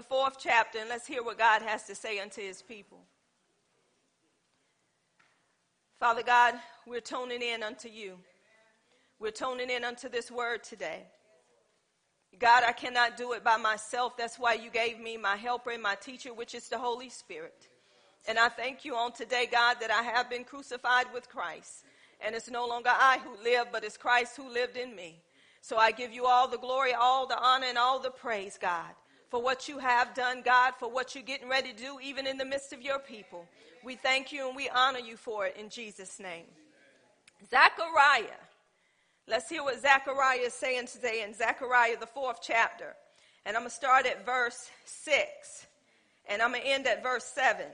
the fourth chapter, and let's hear what God has to say unto his people. Father God, we're toning in unto you. We're toning in unto this word today. God, I cannot do it by myself. That's why you gave me my helper and my teacher, which is the Holy Spirit. And I thank you on today, God, that I have been crucified with Christ. And it's no longer I who live, but it's Christ who lived in me. So I give you all the glory, all the honor, and all the praise, God, for what you have done, God, for what you're getting ready to do, even in the midst of your people. We thank you and we honor you for it in Jesus' name. Zechariah. Let's hear what Zechariah is saying today in Zechariah, the fourth chapter. And I'm going to start at verse 6, and I'm going to end at verse 7.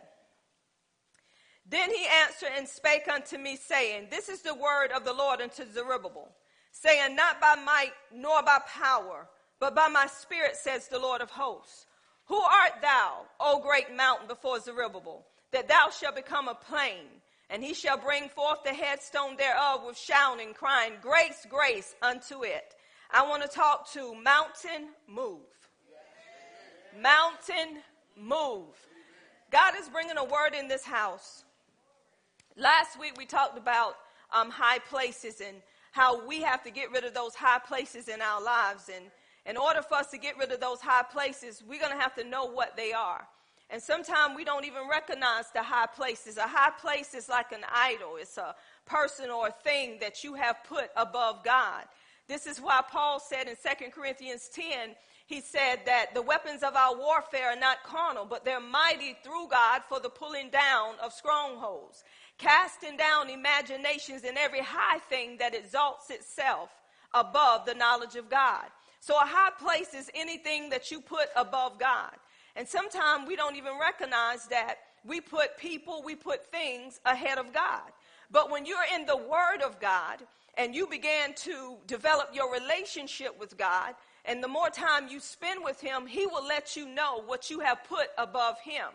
Then he answered and spake unto me, saying, This is the word of the Lord unto Zerubbabel, saying, Not by might nor by power, but by my spirit, says the Lord of hosts. Who art thou, O great mountain, before Zerubbabel, that thou shalt become a plain? And he shall bring forth the headstone thereof with shouting, crying, Grace, grace unto it. I want to talk to mountain move. Mountain move. God is bringing a word in this house. Last week we talked about um, high places and how we have to get rid of those high places in our lives. And in order for us to get rid of those high places, we're going to have to know what they are. And sometimes we don't even recognize the high places. A high place is like an idol, it's a person or a thing that you have put above God. This is why Paul said in 2 Corinthians 10, he said that the weapons of our warfare are not carnal, but they're mighty through God for the pulling down of strongholds casting down imaginations and every high thing that exalts itself above the knowledge of God. So a high place is anything that you put above God. And sometimes we don't even recognize that we put people, we put things ahead of God. But when you're in the Word of God and you begin to develop your relationship with God, and the more time you spend with Him, He will let you know what you have put above Him.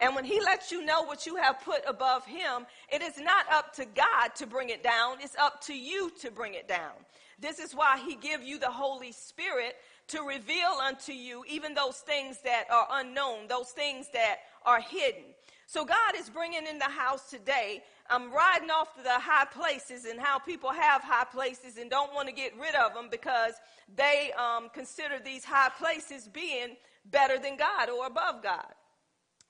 And when he lets you know what you have put above him, it is not up to God to bring it down, it's up to you to bring it down. This is why he give you the Holy Spirit to reveal unto you even those things that are unknown, those things that are hidden. So God is bringing in the house today. I'm riding off to the high places and how people have high places and don't want to get rid of them because they um, consider these high places being better than God or above God.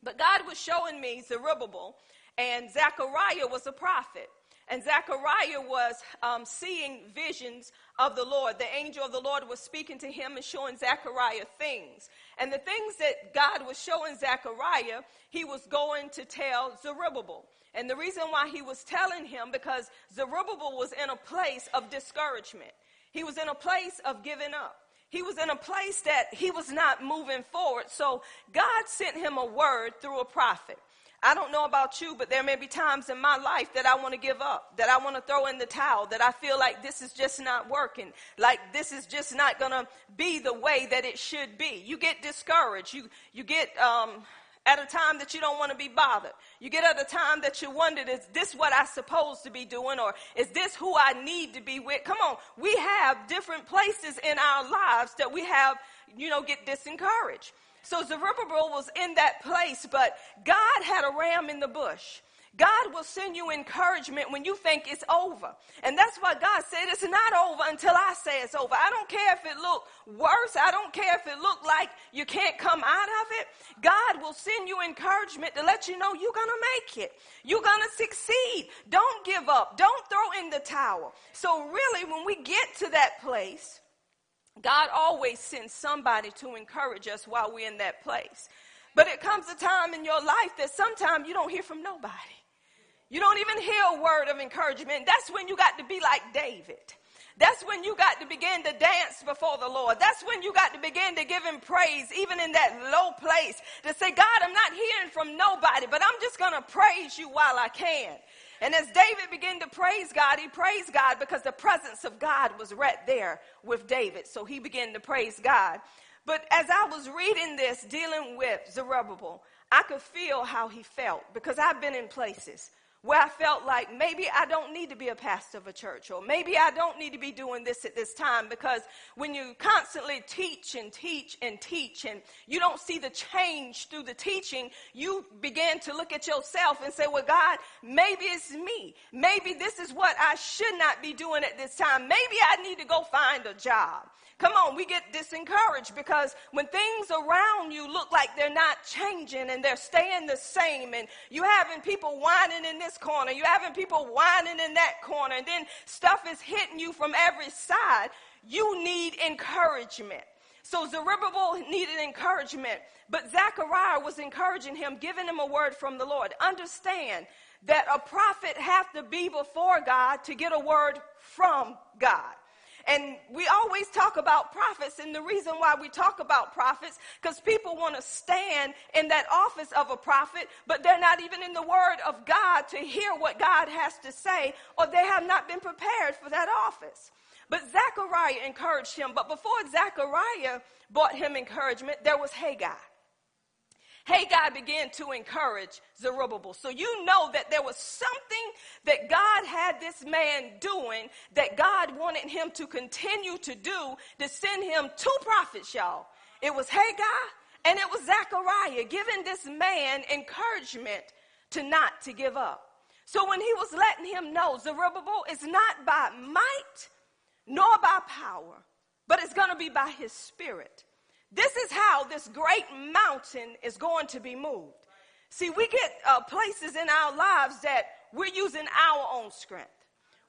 But God was showing me Zerubbabel, and Zechariah was a prophet. And Zechariah was um, seeing visions of the Lord. The angel of the Lord was speaking to him and showing Zechariah things. And the things that God was showing Zechariah, he was going to tell Zerubbabel. And the reason why he was telling him, because Zerubbabel was in a place of discouragement. He was in a place of giving up. He was in a place that he was not moving forward. So God sent him a word through a prophet. I don't know about you, but there may be times in my life that I want to give up, that I want to throw in the towel, that I feel like this is just not working, like this is just not going to be the way that it should be. You get discouraged. You, you get, um, at a time that you don't want to be bothered. You get at a time that you wondered, is this what I'm supposed to be doing? Or is this who I need to be with? Come on. We have different places in our lives that we have, you know, get disencouraged. So Zerubbabel was in that place, but God had a ram in the bush. God will send you encouragement when you think it's over. And that's why God said it's not over until I say it's over. I don't care if it look worse. I don't care if it look like you can't come out of it. God will send you encouragement to let you know you're going to make it. You're going to succeed. Don't give up. Don't throw in the towel. So really, when we get to that place, God always sends somebody to encourage us while we're in that place. But it comes a time in your life that sometimes you don't hear from nobody. You don't even hear a word of encouragement. That's when you got to be like David. That's when you got to begin to dance before the Lord. That's when you got to begin to give him praise, even in that low place, to say, God, I'm not hearing from nobody, but I'm just going to praise you while I can. And as David began to praise God, he praised God because the presence of God was right there with David. So he began to praise God. But as I was reading this, dealing with Zerubbabel, I could feel how he felt because I've been in places where I felt like maybe I don't need to be a pastor of a church or maybe I don't need to be doing this at this time because when you constantly teach and teach and teach and you don't see the change through the teaching, you begin to look at yourself and say, well, God, maybe it's me. Maybe this is what I should not be doing at this time. Maybe I need to go find a job. Come on, we get disencouraged because when things around you look like they're not changing and they're staying the same, and you having people whining in this corner, you're having people whining in that corner, and then stuff is hitting you from every side, you need encouragement. So Zerubbabel needed encouragement, but Zechariah was encouraging him, giving him a word from the Lord. Understand that a prophet have to be before God to get a word from God. And we always talk about prophets, and the reason why we talk about prophets, because people want to stand in that office of a prophet, but they're not even in the word of God to hear what God has to say, or they have not been prepared for that office. But Zechariah encouraged him. But before Zechariah brought him encouragement, there was Haggai. Haggai began to encourage Zerubbabel. So you know that there was something that God had this man doing that God wanted him to continue to do to send him two prophets, y'all. It was Haggai and it was Zechariah giving this man encouragement to not to give up. So when he was letting him know, Zerubbabel is not by might nor by power, but it's going to be by his spirit. This is how this great mountain is going to be moved. See, we get uh, places in our lives that we're using our own strength.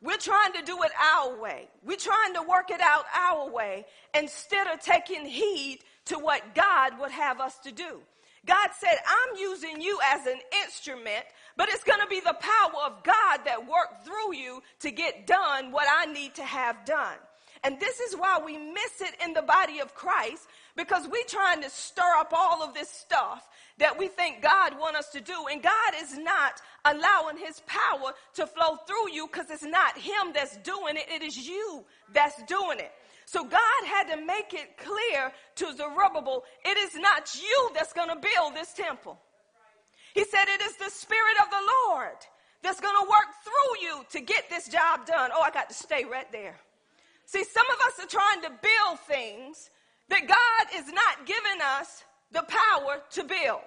We're trying to do it our way. We're trying to work it out our way instead of taking heed to what God would have us to do. God said, I'm using you as an instrument, but it's going to be the power of God that worked through you to get done what I need to have done. And this is why we miss it in the body of Christ because we're trying to stir up all of this stuff that we think God wants us to do. And God is not allowing his power to flow through you because it's not him that's doing it. It is you that's doing it. So God had to make it clear to Zerubbabel, it is not you that's going to build this temple. He said it is the spirit of the Lord that's going to work through you to get this job done. Oh, I got to stay right there. See, some of us are trying to build things that God is not giving us the power to build.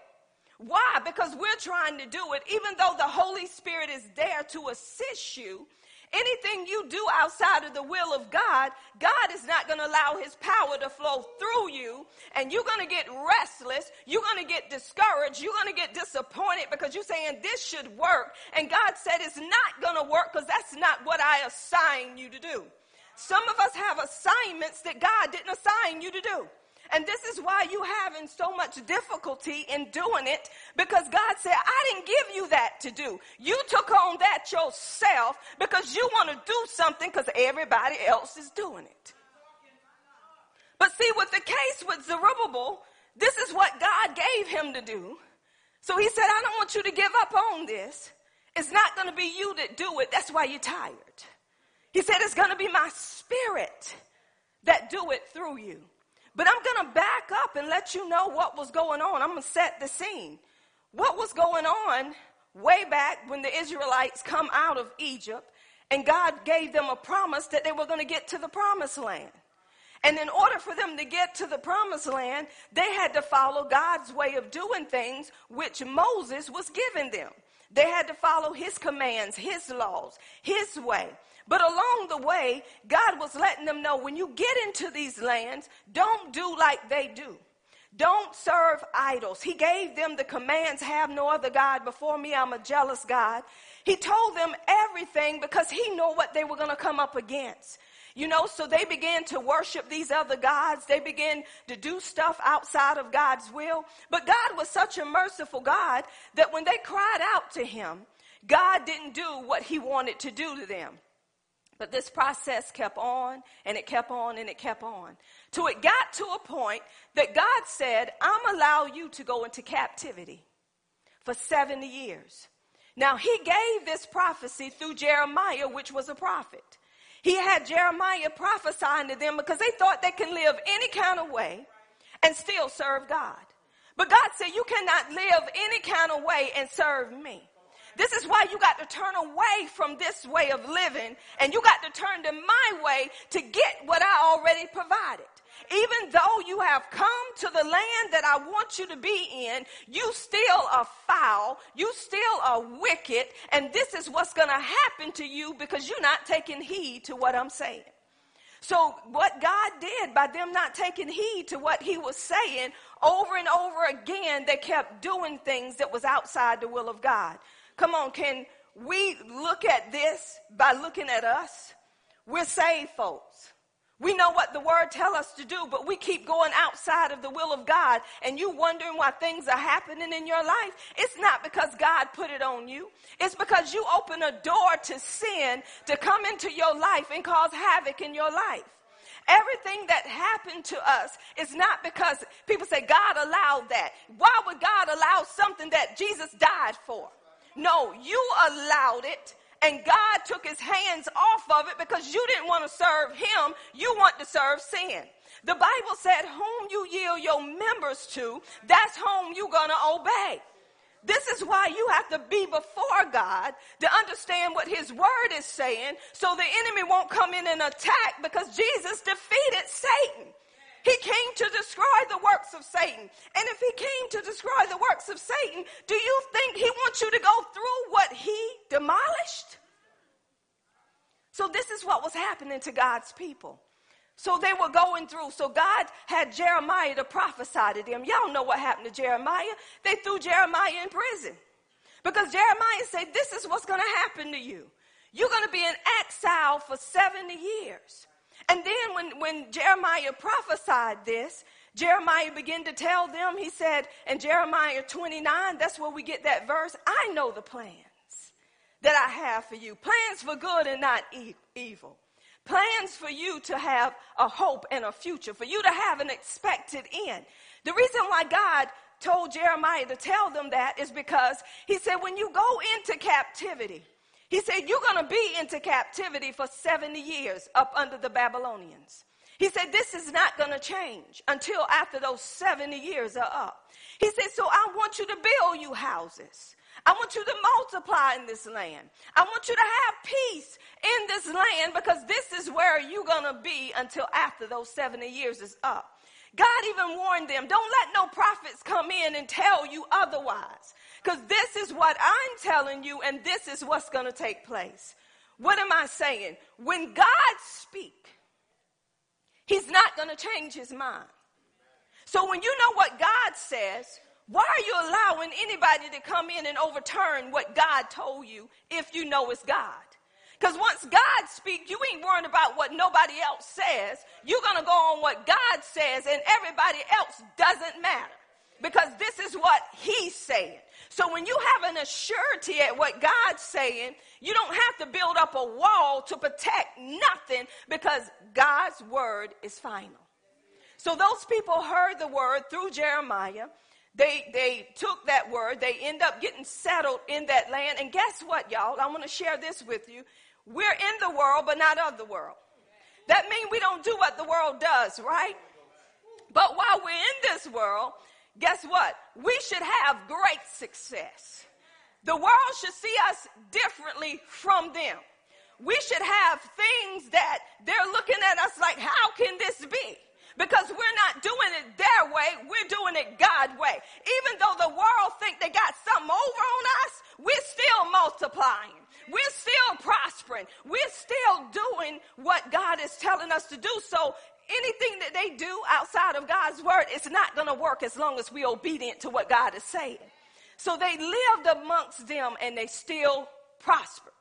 Why? Because we're trying to do it, even though the Holy Spirit is there to assist you. Anything you do outside of the will of God, God is not going to allow His power to flow through you, and you're going to get restless. You're going to get discouraged. You're going to get disappointed because you're saying this should work, and God said it's not going to work because that's not what I assigned you to do. Some of us have assignments that God didn't assign you to do. And this is why you having so much difficulty in doing it because God said, I didn't give you that to do. You took on that yourself because you want to do something because everybody else is doing it. But see, with the case with Zerubbabel, this is what God gave him to do. So he said, I don't want you to give up on this. It's not going to be you that do it. That's why you're tired. He said, It's going to be my spirit that do it through you. But I'm going to back up and let you know what was going on. I'm going to set the scene. What was going on way back when the Israelites come out of Egypt and God gave them a promise that they were going to get to the promised land. And in order for them to get to the promised land, they had to follow God's way of doing things, which Moses was giving them. They had to follow his commands, his laws, his way. But along the way, God was letting them know when you get into these lands, don't do like they do. Don't serve idols. He gave them the commands have no other God before me. I'm a jealous God. He told them everything because he knew what they were going to come up against. You know, so they began to worship these other gods. They began to do stuff outside of God's will. But God was such a merciful God that when they cried out to him, God didn't do what he wanted to do to them. But this process kept on and it kept on and it kept on. Till it got to a point that God said, I'm allow you to go into captivity for 70 years. Now he gave this prophecy through Jeremiah, which was a prophet. He had Jeremiah prophesying to them because they thought they can live any kind of way and still serve God. But God said, you cannot live any kind of way and serve me. This is why you got to turn away from this way of living and you got to turn to my way to get what I already provided. Even though you have come to the land that I want you to be in, you still are foul, you still are wicked, and this is what's going to happen to you because you're not taking heed to what I'm saying. So, what God did by them not taking heed to what He was saying over and over again, they kept doing things that was outside the will of God. Come on, can we look at this by looking at us? We're saved folks. We know what the word tell us to do, but we keep going outside of the will of God and you wondering why things are happening in your life. It's not because God put it on you. It's because you open a door to sin to come into your life and cause havoc in your life. Everything that happened to us is not because people say God allowed that. Why would God allow something that Jesus died for? No, you allowed it and God took his hands off of it because you didn't want to serve him. You want to serve sin. The Bible said, whom you yield your members to, that's whom you're going to obey. This is why you have to be before God to understand what His Word is saying so the enemy won't come in and attack because Jesus defeated Satan. He came to destroy the works of Satan. And if he came to destroy the works of Satan, do you think he wants you to go through what he demolished? So this is what was happening to God's people. So they were going through. So God had Jeremiah to prophesy to them. Y'all know what happened to Jeremiah. They threw Jeremiah in prison. Because Jeremiah said, This is what's going to happen to you. You're going to be in exile for 70 years. And then when, when Jeremiah prophesied this, Jeremiah began to tell them, he said in Jeremiah 29, that's where we get that verse, I know the plans that I have for you. Plans for good and not e- evil. Plans for you to have a hope and a future, for you to have an expected end. The reason why God told Jeremiah to tell them that is because he said, when you go into captivity, he said, You're going to be into captivity for 70 years up under the Babylonians. He said, This is not going to change until after those 70 years are up. He said, So I want you to build you houses. I want you to multiply in this land. I want you to have peace in this land because this is where you're going to be until after those 70 years is up. God even warned them, don't let no prophets come in and tell you otherwise. Because this is what I'm telling you, and this is what's going to take place. What am I saying? When God speaks, He's not going to change His mind. So when you know what God says, why are you allowing anybody to come in and overturn what God told you if you know it's God? Because once God speaks, you ain't worrying about what nobody else says. You're going to go on what God says, and everybody else doesn't matter. Because this is what He's saying. So when you have an assurity at what God's saying, you don't have to build up a wall to protect nothing because God's word is final. So those people heard the word through Jeremiah. They, they took that word. They end up getting settled in that land. And guess what, y'all? I want to share this with you. We're in the world, but not of the world. That means we don't do what the world does, right? But while we're in this world, guess what? We should have great success. The world should see us differently from them. We should have things that they're looking at us like, how can this be? Because we're not doing it their way, we're doing it God way. Even though the world think they got something over on us, we're still multiplying. We're still prospering. We're still doing what God is telling us to do. So anything that they do outside of God's word, it's not going to work as long as we're obedient to what God is saying. So they lived amongst them and they still prospered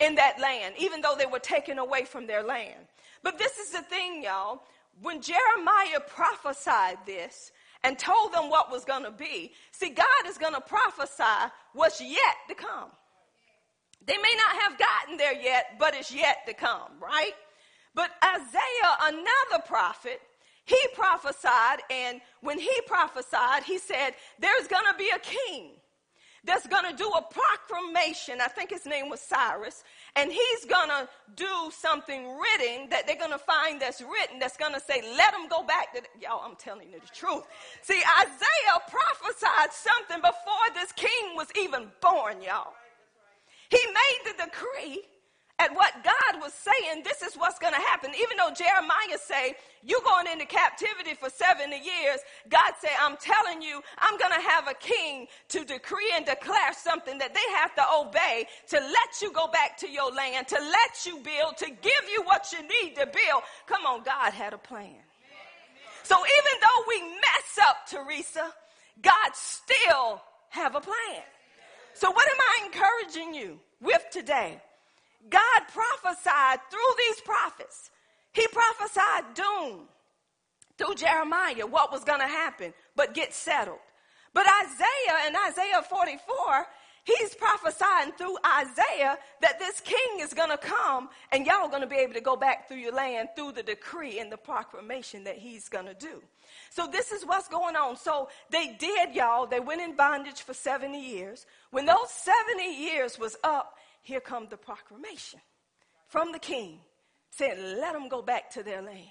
in that land, even though they were taken away from their land. But this is the thing, y'all. When Jeremiah prophesied this and told them what was going to be, see, God is going to prophesy what's yet to come. They may not have gotten there yet, but it's yet to come, right? But Isaiah, another prophet, he prophesied, and when he prophesied, he said, There's going to be a king that's going to do a proclamation. I think his name was Cyrus. And he's going to do something written that they're going to find that's written that's going to say, let them go back to, y'all, I'm telling you the truth. See, Isaiah prophesied something before this king was even born, y'all. He made the decree at what God was saying, this is what's going to happen. Even though Jeremiah say, you going into captivity for 70 years, God say, I'm telling you, I'm going to have a king to decree and declare something that they have to obey to let you go back to your land, to let you build, to give you what you need to build. Come on, God had a plan. So even though we mess up, Teresa, God still have a plan. So what am I encouraging you with today? God prophesied through these prophets. He prophesied doom through Jeremiah, what was going to happen, but get settled. But Isaiah in Isaiah 44, he's prophesying through Isaiah that this king is going to come and y'all are going to be able to go back through your land through the decree and the proclamation that he's going to do. So this is what's going on. So they did, y'all. They went in bondage for 70 years. When those 70 years was up, here come the proclamation from the king saying, let them go back to their land.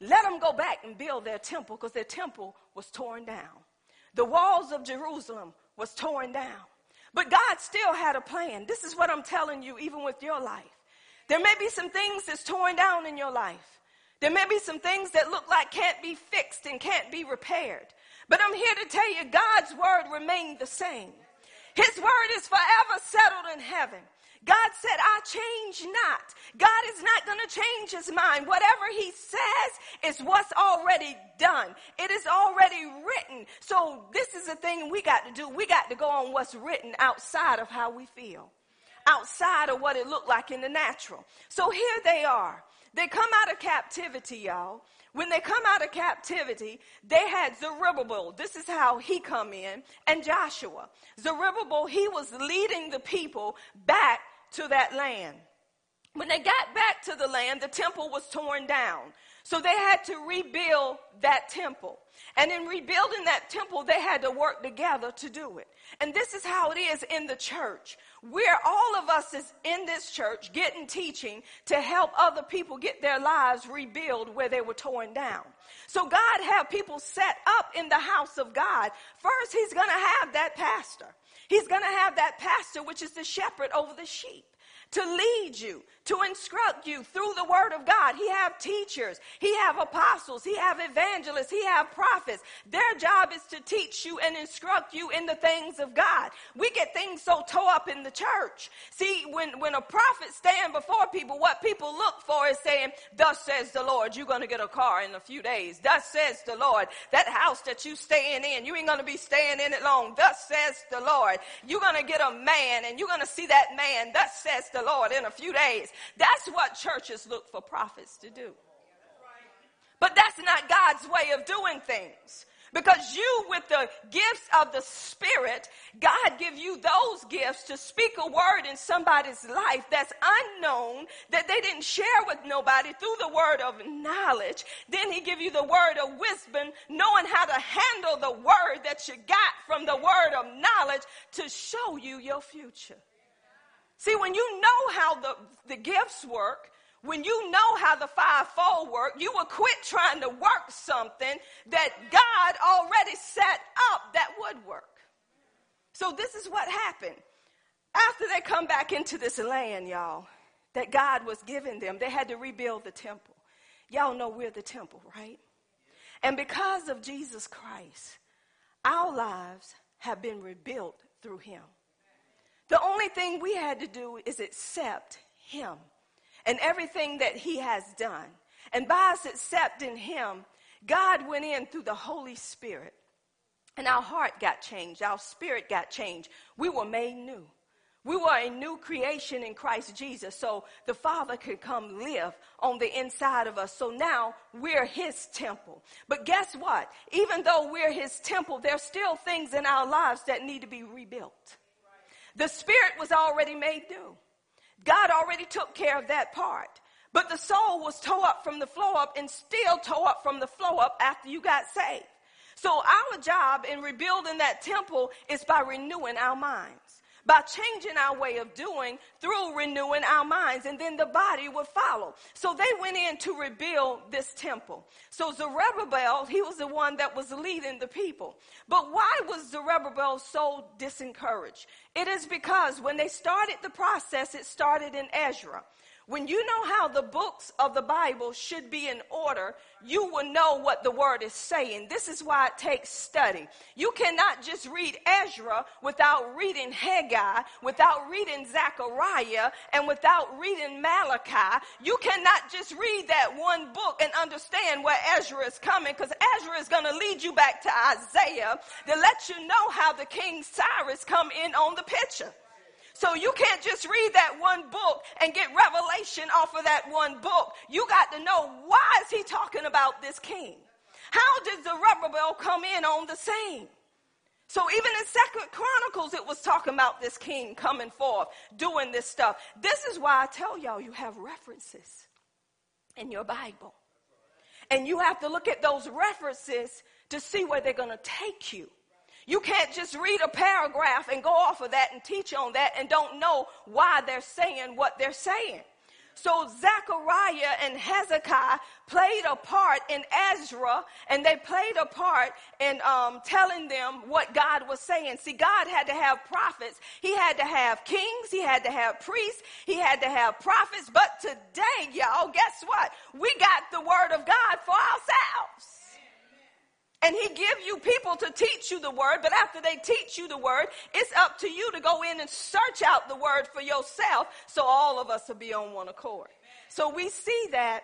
Let them go back and build their temple because their temple was torn down. The walls of Jerusalem was torn down. But God still had a plan. This is what I'm telling you, even with your life. There may be some things that's torn down in your life. There may be some things that look like can't be fixed and can't be repaired. But I'm here to tell you God's word remained the same. His word is forever settled in heaven. God said, I change not. God is not going to change his mind. Whatever he says is what's already done. It is already written. So this is the thing we got to do. We got to go on what's written outside of how we feel, outside of what it looked like in the natural. So here they are. They come out of captivity, y'all. When they come out of captivity, they had Zerubbabel. This is how he come in, and Joshua. Zerubbabel, he was leading the people back to that land. When they got back to the land, the temple was torn down. So they had to rebuild that temple. And in rebuilding that temple, they had to work together to do it. And this is how it is in the church. Where all of us is in this church getting teaching to help other people get their lives rebuild where they were torn down. So God have people set up in the house of God. First, he's going to have that pastor. He's going to have that pastor, which is the shepherd over the sheep to lead you, to instruct you through the word of God. He have teachers, he have apostles, he have evangelists, he have prophets. Their job is to teach you and instruct you in the things of God. We get things so tore up in the church. See, when, when a prophet stand before people, what people look for is saying, thus says the Lord, you're going to get a car in a few days. Thus says the Lord, that house that you staying in, you ain't going to be staying in it long. Thus says the Lord, you're going to get a man and you're going to see that man. Thus says the Lord in a few days. That's what churches look for prophets to do. But that's not God's way of doing things. Because you, with the gifts of the Spirit, God give you those gifts to speak a word in somebody's life that's unknown, that they didn't share with nobody through the word of knowledge. Then He give you the word of wisdom, knowing how to handle the word that you got from the word of knowledge to show you your future. See, when you know how the, the gifts work, when you know how the fivefold work, you will quit trying to work something that God already set up that would work. So this is what happened. After they come back into this land, y'all, that God was giving them, they had to rebuild the temple. Y'all know we're the temple, right? And because of Jesus Christ, our lives have been rebuilt through him. The only thing we had to do is accept him and everything that he has done. And by us accepting him, God went in through the Holy Spirit. And our heart got changed. Our spirit got changed. We were made new. We were a new creation in Christ Jesus so the Father could come live on the inside of us. So now we're His temple. But guess what? Even though we're His temple, there's still things in our lives that need to be rebuilt. The spirit was already made new. God already took care of that part. But the soul was tore up from the flow up and still tore up from the flow up after you got saved. So our job in rebuilding that temple is by renewing our minds. By changing our way of doing through renewing our minds, and then the body would follow. So they went in to rebuild this temple. So Zerubbabel, he was the one that was leading the people. But why was Zerubbabel so disencouraged? It is because when they started the process, it started in Ezra. When you know how the books of the Bible should be in order, you will know what the word is saying. This is why it takes study. You cannot just read Ezra without reading Haggai, without reading Zechariah, and without reading Malachi. You cannot just read that one book and understand where Ezra is coming because Ezra is going to lead you back to Isaiah to let you know how the King Cyrus come in on the picture. So you can't just read that one book and get revelation off of that one book. You got to know why is he talking about this king? How did the rubber Zerubbabel come in on the scene? So even in Second Chronicles, it was talking about this king coming forth, doing this stuff. This is why I tell y'all you have references in your Bible. And you have to look at those references to see where they're going to take you. You can't just read a paragraph and go off of that and teach on that and don't know why they're saying what they're saying. So Zechariah and Hezekiah played a part in Ezra, and they played a part in um, telling them what God was saying. See, God had to have prophets. He had to have kings. He had to have priests. He had to have prophets. But today, y'all, guess what? We got the word of God for ourselves and he give you people to teach you the word but after they teach you the word it's up to you to go in and search out the word for yourself so all of us will be on one accord so we see that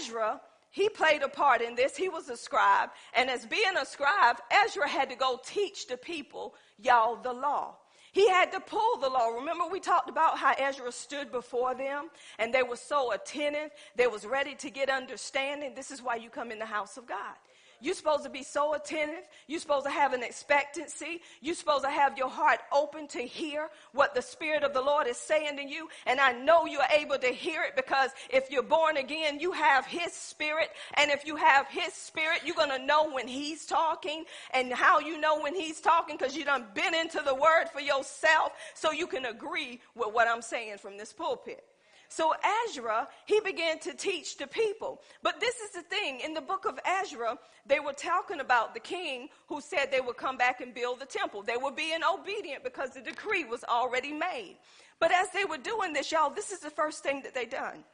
ezra he played a part in this he was a scribe and as being a scribe ezra had to go teach the people y'all the law he had to pull the law. Remember we talked about how Ezra stood before them and they were so attentive. They was ready to get understanding. This is why you come in the house of God. You're supposed to be so attentive. You're supposed to have an expectancy. You're supposed to have your heart open to hear what the Spirit of the Lord is saying to you. And I know you're able to hear it because if you're born again, you have His Spirit. And if you have His Spirit, you're going to know when He's talking and how you know when He's talking because you done been into the Word for yourself so you can agree with what I'm saying from this pulpit. So Ezra, he began to teach the people. But this is the thing in the book of Ezra, they were talking about the king who said they would come back and build the temple. They were being obedient because the decree was already made. But as they were doing this, y'all, this is the first thing that they done.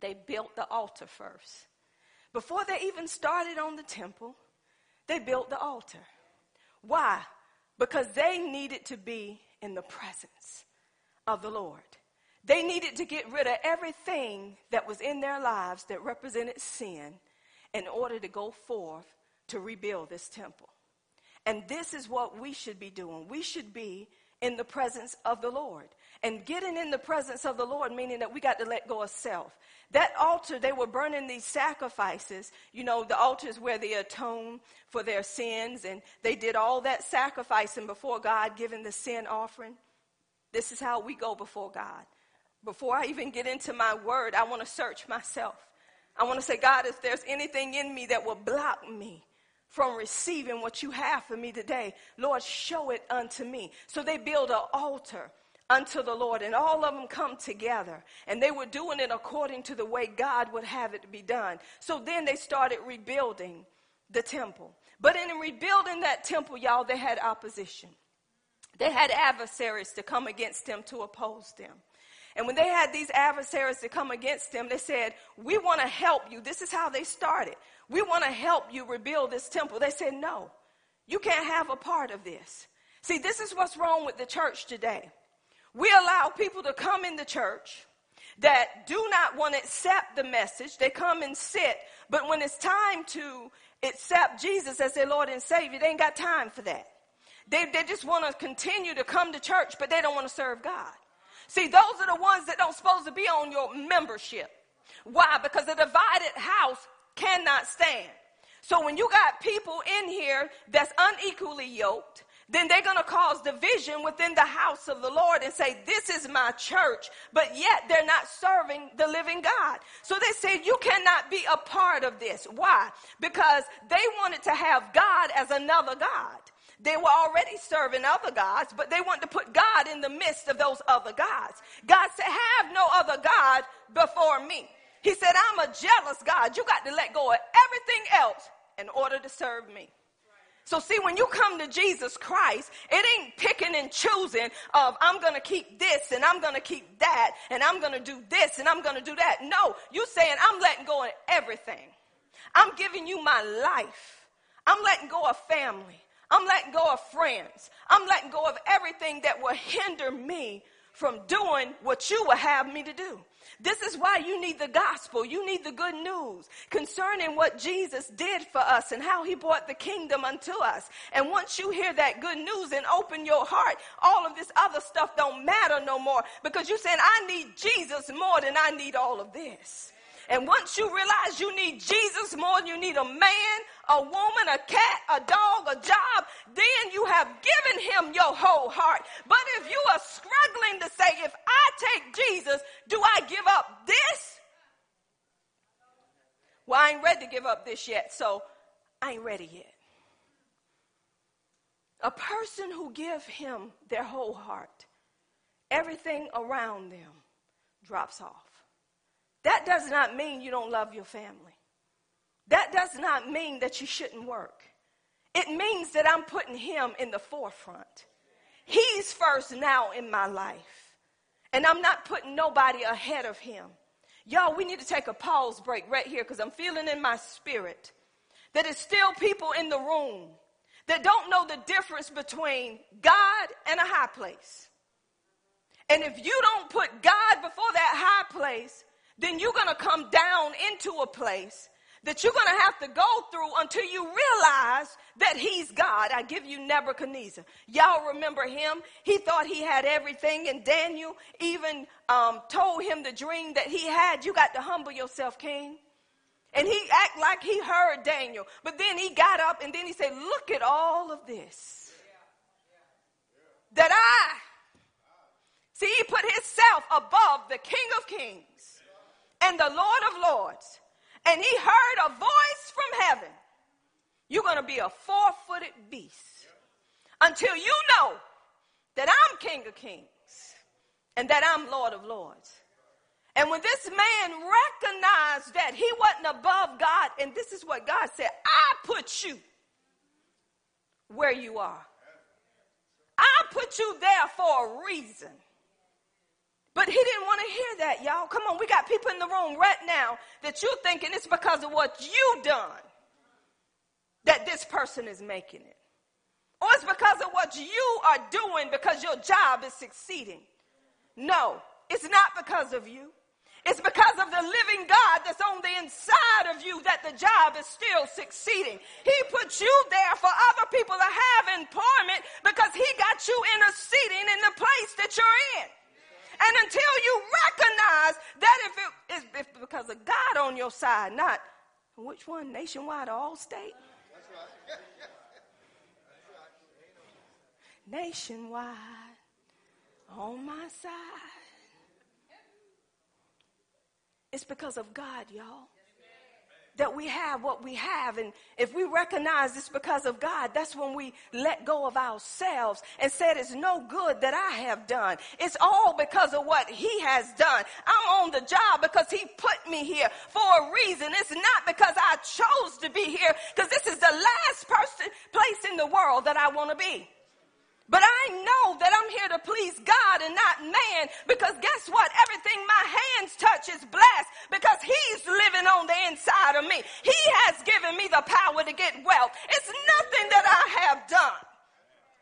They built the altar first. Before they even started on the temple, they built the altar. Why? Because they needed to be in the presence of the Lord. They needed to get rid of everything that was in their lives that represented sin in order to go forth to rebuild this temple. And this is what we should be doing. We should be in the presence of the Lord. And getting in the presence of the Lord, meaning that we got to let go of self. That altar, they were burning these sacrifices. You know, the altars where they atone for their sins, and they did all that sacrificing before God, giving the sin offering. This is how we go before God before I even get into my word, I want to search myself. I want to say, God, if there's anything in me that will block me from receiving what you have for me today, Lord, show it unto me. So they build an altar unto the Lord, and all of them come together. And they were doing it according to the way God would have it be done. So then they started rebuilding the temple. But in rebuilding that temple, y'all, they had opposition. They had adversaries to come against them to oppose them. And when they had these adversaries to come against them, they said, We want to help you. This is how they started. We want to help you rebuild this temple. They said, No, you can't have a part of this. See, this is what's wrong with the church today. We allow people to come in the church that do not want to accept the message. They come and sit, but when it's time to accept Jesus as their Lord and Savior, they ain't got time for that. They, they just want to continue to come to church, but they don't want to serve God. See, those are the ones that don't supposed to be on your membership. Why? Because the divided house cannot stand. So when you got people in here that's unequally yoked, then they're going to cause division within the house of the Lord and say, This is my church, but yet they're not serving the living God. So they said, You cannot be a part of this. Why? Because they wanted to have God as another God. They were already serving other gods, but they wanted to put God in the midst of those other gods. God said, Have no other God before me. He said, I'm a jealous God. You got to let go of everything else in order to serve me. So see, when you come to Jesus Christ, it ain't picking and choosing of I'm going to keep this and I'm going to keep that and I'm going to do this and I'm going to do that. No, you saying I'm letting go of everything. I'm giving you my life. I'm letting go of family. I'm letting go of friends. I'm letting go of everything that will hinder me from doing what you will have me to do. This is why you need the gospel. You need the good news concerning what Jesus did for us and how he brought the kingdom unto us. And once you hear that good news and open your heart, all of this other stuff don't matter no more because you're saying, I need Jesus more than I need all of this. And once you realize you need Jesus more than you need a man, a woman, a cat, a dog, a job, then you have given him your whole heart. But if you are struggling to say, if I take Jesus, do I give up this? Well, I ain't ready to give up this yet, so I ain't ready yet. A person who give him their whole heart, everything around them drops off. That does not mean you don't love your family. That does not mean that you shouldn't work. It means that I'm putting him in the forefront. He's first now in my life. And I'm not putting nobody ahead of him. Y'all, we need to take a pause break right here because I'm feeling in my spirit that it's still people in the room that don't know the difference between God and a high place. And if you don't put God before that high place, then you're going to come down into a place that you're going to have to go through until you realize that he's God. I give you Nebuchadnezzar. Y'all remember him? He thought he had everything, and Daniel even um, told him the dream that he had. You got to humble yourself, king. And he act like he heard Daniel. But then he got up and then he said, Look at all of this. That I, see, he put himself above the King of Kings and the Lord of Lords, and he heard a voice from heaven, you're going to be a four footed beast until you know that I'm King of Kings and that I'm Lord of Lords. And when this man recognized that he wasn't above God, and this is what God said I put you where you are. I put you there for a reason. But he didn't want to hear that, y'all. Come on, we got people in the room right now that you're thinking it's because of what you've done that this person is making it. Or it's because of what you are doing because your job is succeeding. No, it's not because of you. It's because of the living God that's on the inside of you that the job is still succeeding. He put you there for other people to have employment because he got you interceding in the place that you're in. And until you recognize that if it is if because of God on your side, not which one, nationwide or Allstate? Nationwide on my side. It's because of God, y'all that we have what we have. And if we recognize it's because of God, that's when we let go of ourselves and said it's no good that I have done. It's all because of what he has done. I'm on the job because he put me here for a reason. It's not because I chose to be here because this is the last person, place in the world that I want to be. But I'm here to please God and not man because guess what? Everything my hands touch is blessed because He's living on the inside of me. He has given me the power to get wealth. It's nothing that I have done.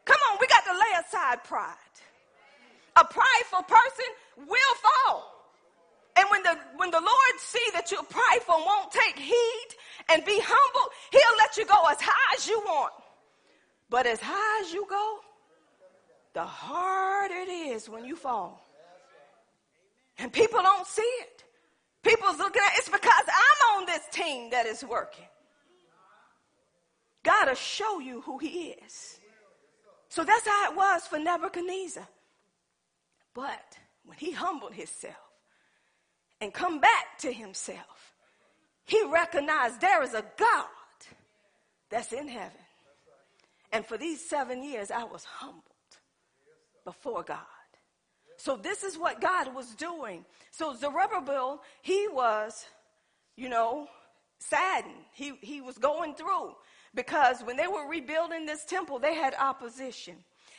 Come on, we got to lay aside pride. A prideful person will fall. And when the when the Lord see that you're prideful and won't take heed and be humble, He'll let you go as high as you want. But as high as you go, the harder it is when you fall. And people don't see it. People's looking at it's because I'm on this team that is working. God will show you who he is. So that's how it was for Nebuchadnezzar. But when he humbled himself and come back to himself, he recognized there is a God that's in heaven And for these seven years, I was humbled before God. So this is what God was doing. So Zerubbabel, he was, you know, saddened. He, he was going through because when they were rebuilding this temple, they had opposition.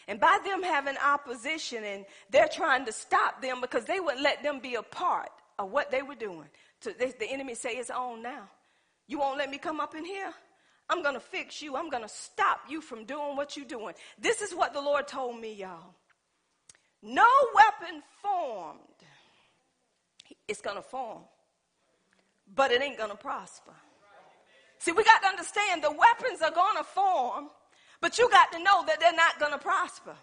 And by them having opposition and they're trying to stop them because they wouldn't let them be a part of what they were doing. So they, the enemy say it's on now. You won't let me come up in here? I'm going to fix you. I'm going to stop you from doing what you're doing. This is what the Lord told me, y'all. No weapon formed. It's going to form, but it ain't going to prosper. See, we got to understand the weapons are going to form, but you got to know that they're not going to prosper.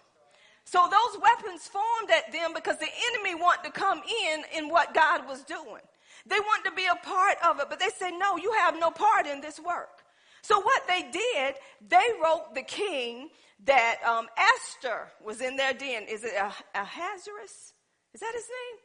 So those weapons formed at them because the enemy wanted to come in in what God was doing. They wanted to be a part of it, but they said, no, you have no part in this work. So what they did, they wrote the king that um, Esther was in their den. Is it Ahasuerus? Is that his name?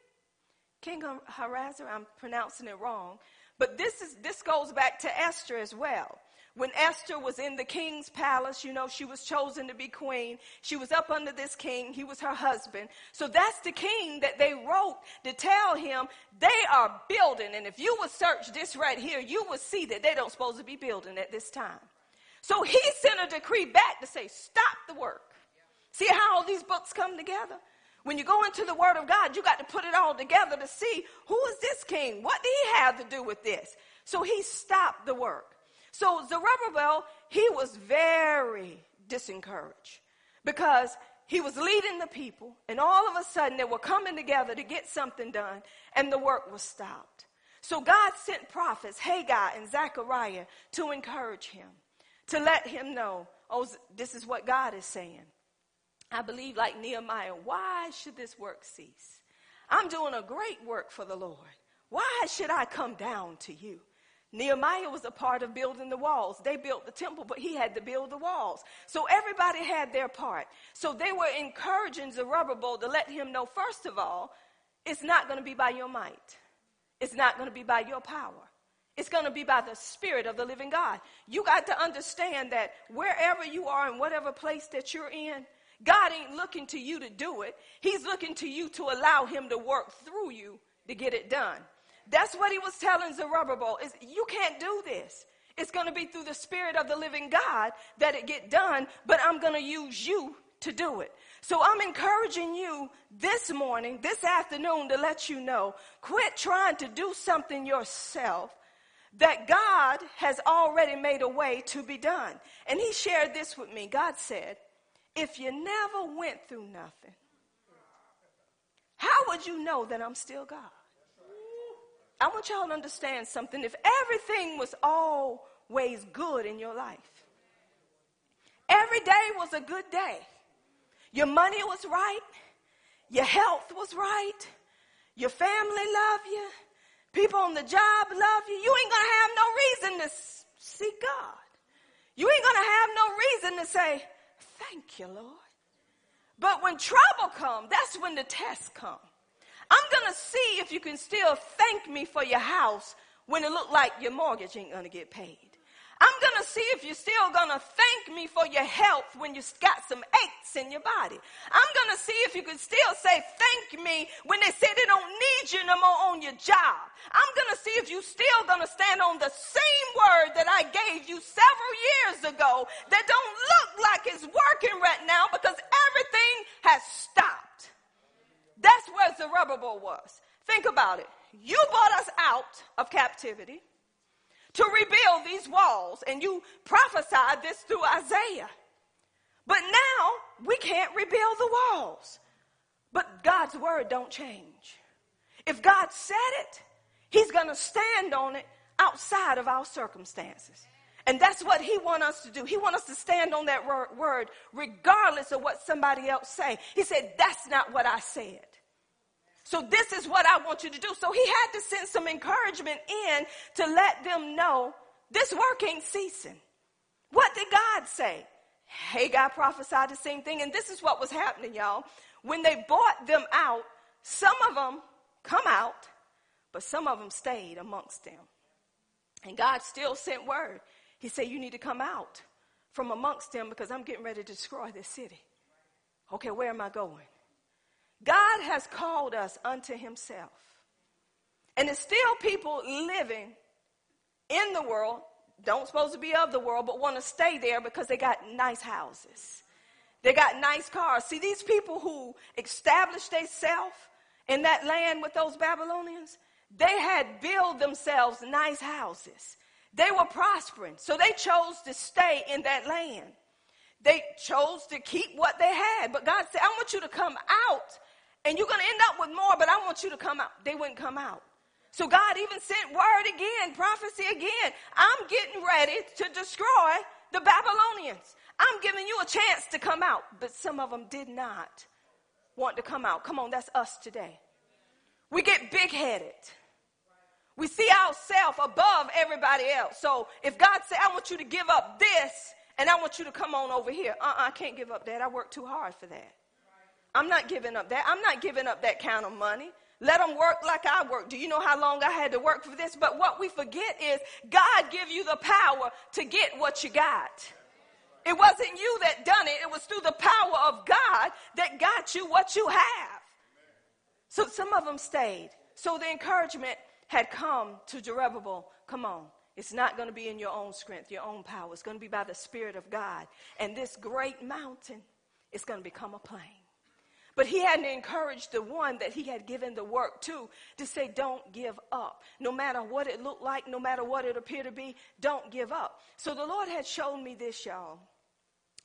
King Ahasuerus? I'm pronouncing it wrong. But this is this goes back to Esther as well. When Esther was in the king's palace, you know, she was chosen to be queen. She was up under this king. He was her husband. So that's the king that they wrote to tell him they are building. And if you would search this right here, you would see that they don't supposed to be building at this time. So he sent a decree back to say, stop the work. See how all these books come together? When you go into the Word of God, you got to put it all together to see who is this king? What did he have to do with this? So he stopped the work. So Zerubbabel, he was very disencouraged because he was leading the people, and all of a sudden they were coming together to get something done, and the work was stopped. So God sent prophets, Haggai and Zechariah, to encourage him to let him know, oh, this is what God is saying. I believe, like Nehemiah, why should this work cease? I'm doing a great work for the Lord. Why should I come down to you? Nehemiah was a part of building the walls. They built the temple, but he had to build the walls. So everybody had their part. So they were encouraging Zerubbabel to let him know, first of all, it's not going to be by your might. It's not going to be by your power. It's going to be by the Spirit of the living God. You got to understand that wherever you are in whatever place that you're in, God ain't looking to you to do it. He's looking to you to allow Him to work through you to get it done. That's what He was telling Zerubbabel is you can't do this. It's going to be through the Spirit of the living God that it get done, but I'm going to use you to do it. So I'm encouraging you this morning, this afternoon to let you know, quit trying to do something yourself that God has already made a way to be done. And he shared this with me. God said, if you never went through nothing, how would you know that I'm still God? I want y'all to understand something. If everything was always good in your life, every day was a good day, your money was right, your health was right, your family loved you, People on the job love you. You ain't gonna have no reason to seek God. You ain't gonna have no reason to say, thank you, Lord. But when trouble comes, that's when the tests come. I'm gonna see if you can still thank me for your house when it look like your mortgage ain't gonna get paid. I'm going to see if you're still going to thank me for your health when you've got some aches in your body. I'm going to see if you can still say thank me when they say they don't need you no more on your job. I'm going to see if you're still going to stand on the same word that I gave you several years ago that don't look like it's working right now because everything has stopped. That's where Zerubbabel was. Think about it. You brought us out of captivity to rebuild these walls. And you prophesied this through Isaiah. But now we can't rebuild the walls. But God's word don't change. If God said it, he's going to stand on it outside of our circumstances. And that's what he want us to do. He want us to stand on that word regardless of what somebody else say. He said, that's not what I said. So this is what I want you to do. So he had to send some encouragement in to let them know this work ain't ceasing. What did God say? Haggai prophesied the same thing. And this is what was happening, y'all. When they bought them out, some of them come out, but some of them stayed amongst them. And God still sent word. He said, You need to come out from amongst them because I'm getting ready to destroy this city. Okay, where am I going? God has called us unto himself. And there's still people living in the world, don't supposed to be of the world, but want to stay there because they got nice houses. They got nice cars. See, these people who established themselves in that land with those Babylonians, they had built themselves nice houses. They were prospering, so they chose to stay in that land. They chose to keep what they had. But God said, I want you to come out, and you're going to end up with more, but I want you to come out. They wouldn't come out. So God even sent word again, prophecy again. I'm getting ready to destroy the Babylonians. I'm giving you a chance to come out. But some of them did not want to come out. Come on, that's us today. We get big headed. We see ourselves above everybody else. So if God said, I want you to give up this and I want you to come on over here, uh uh I can't give up that. I work too hard for that. I'm not giving up that. I'm not giving up that kind of money. Let them work like I work. Do you know how long I had to work for this? But what we forget is God give you the power to get what you got. It wasn't you that done it. It was through the power of God that got you what you have. So some of them stayed. So the encouragement had come to Zerubbabel. Come on. It's not going to be in your own strength, your own power. It's going to be by the Spirit of God. And this great mountain is going to become a plain. But he hadn't encouraged the one that he had given the work to to say, don't give up. No matter what it looked like, no matter what it appeared to be, don't give up. So the Lord had shown me this, y'all.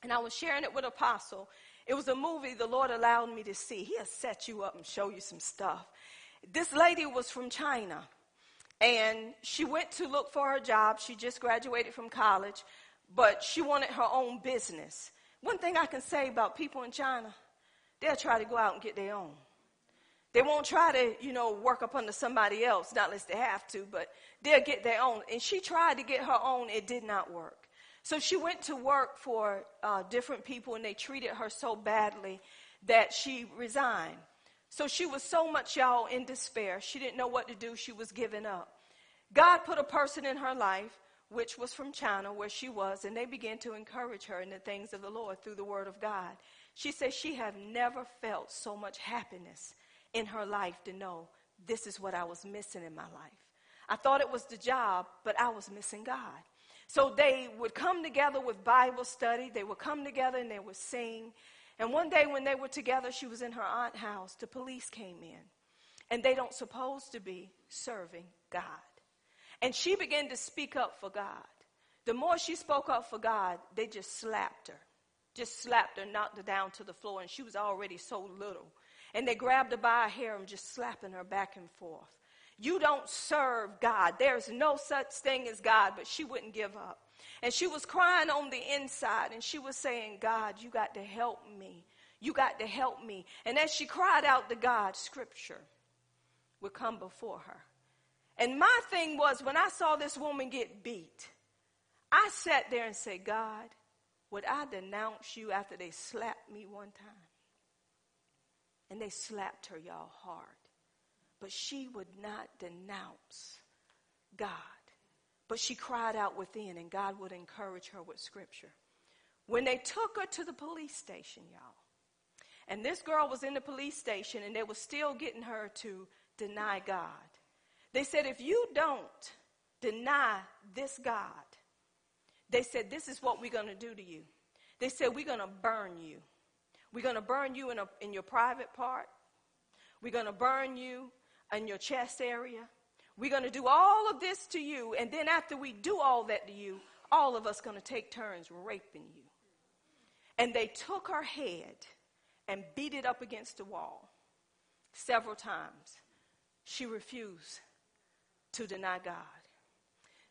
And I was sharing it with Apostle. It was a movie the Lord allowed me to see. He'll set you up and show you some stuff. This lady was from China. And she went to look for her job. She just graduated from college, but she wanted her own business. One thing I can say about people in China, they'll try to go out and get their own. They won't try to, you know, work up under somebody else, not unless they have to, but they'll get their own. And she tried to get her own, it did not work. So she went to work for uh, different people, and they treated her so badly that she resigned. So she was so much, y'all, in despair. She didn't know what to do. She was giving up. God put a person in her life, which was from China, where she was, and they began to encourage her in the things of the Lord through the Word of God. She said she had never felt so much happiness in her life to know this is what I was missing in my life. I thought it was the job, but I was missing God. So they would come together with Bible study. They would come together and they would sing. And one day when they were together, she was in her aunt's house. The police came in. And they don't supposed to be serving God. And she began to speak up for God. The more she spoke up for God, they just slapped her. Just slapped her, knocked her down to the floor, and she was already so little. And they grabbed her by her hair and just slapping her back and forth. You don't serve God. There's no such thing as God, but she wouldn't give up. And she was crying on the inside and she was saying, God, you got to help me. You got to help me. And as she cried out to God, scripture would come before her. And my thing was, when I saw this woman get beat, I sat there and said, God, would I denounce you after they slapped me one time? And they slapped her, y'all, hard. But she would not denounce God. But she cried out within, and God would encourage her with scripture. When they took her to the police station, y'all, and this girl was in the police station, and they were still getting her to deny God. They said, if you don't deny this God, they said, this is what we're going to do to you. They said, we're going to burn you. We're going to burn you in, a, in your private part. We're going to burn you in your chest area. We're going to do all of this to you, and then after we do all that to you, all of us going to take turns raping you. And they took her head and beat it up against the wall several times. She refused to deny God.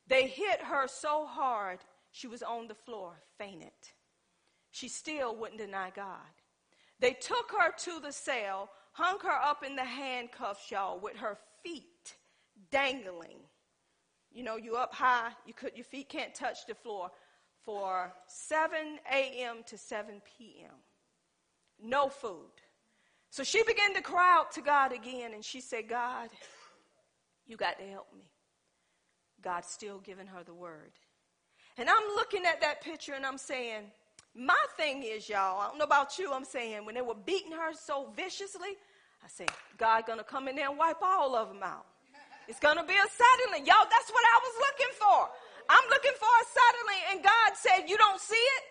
They hit her so hard, she was on the floor, fainted. She still wouldn't deny God. They took her to the cell, hung her up in the handcuffs, y'all, with her feet dangling. You know, you up high, you could, your feet can't touch the floor for 7 a.m. to 7 p.m. No food. So she began to cry out to God again, and she said, God, you got to help me. God's still giving her the word. And I'm looking at that picture and I'm saying, my thing is, y'all, I don't know about you, I'm saying, when they were beating her so viciously, I said, God gonna come in there and wipe all of them out. It's gonna be a suddenly. Y'all, that's what I was looking for. I'm looking for a suddenly, and God said, You don't see it?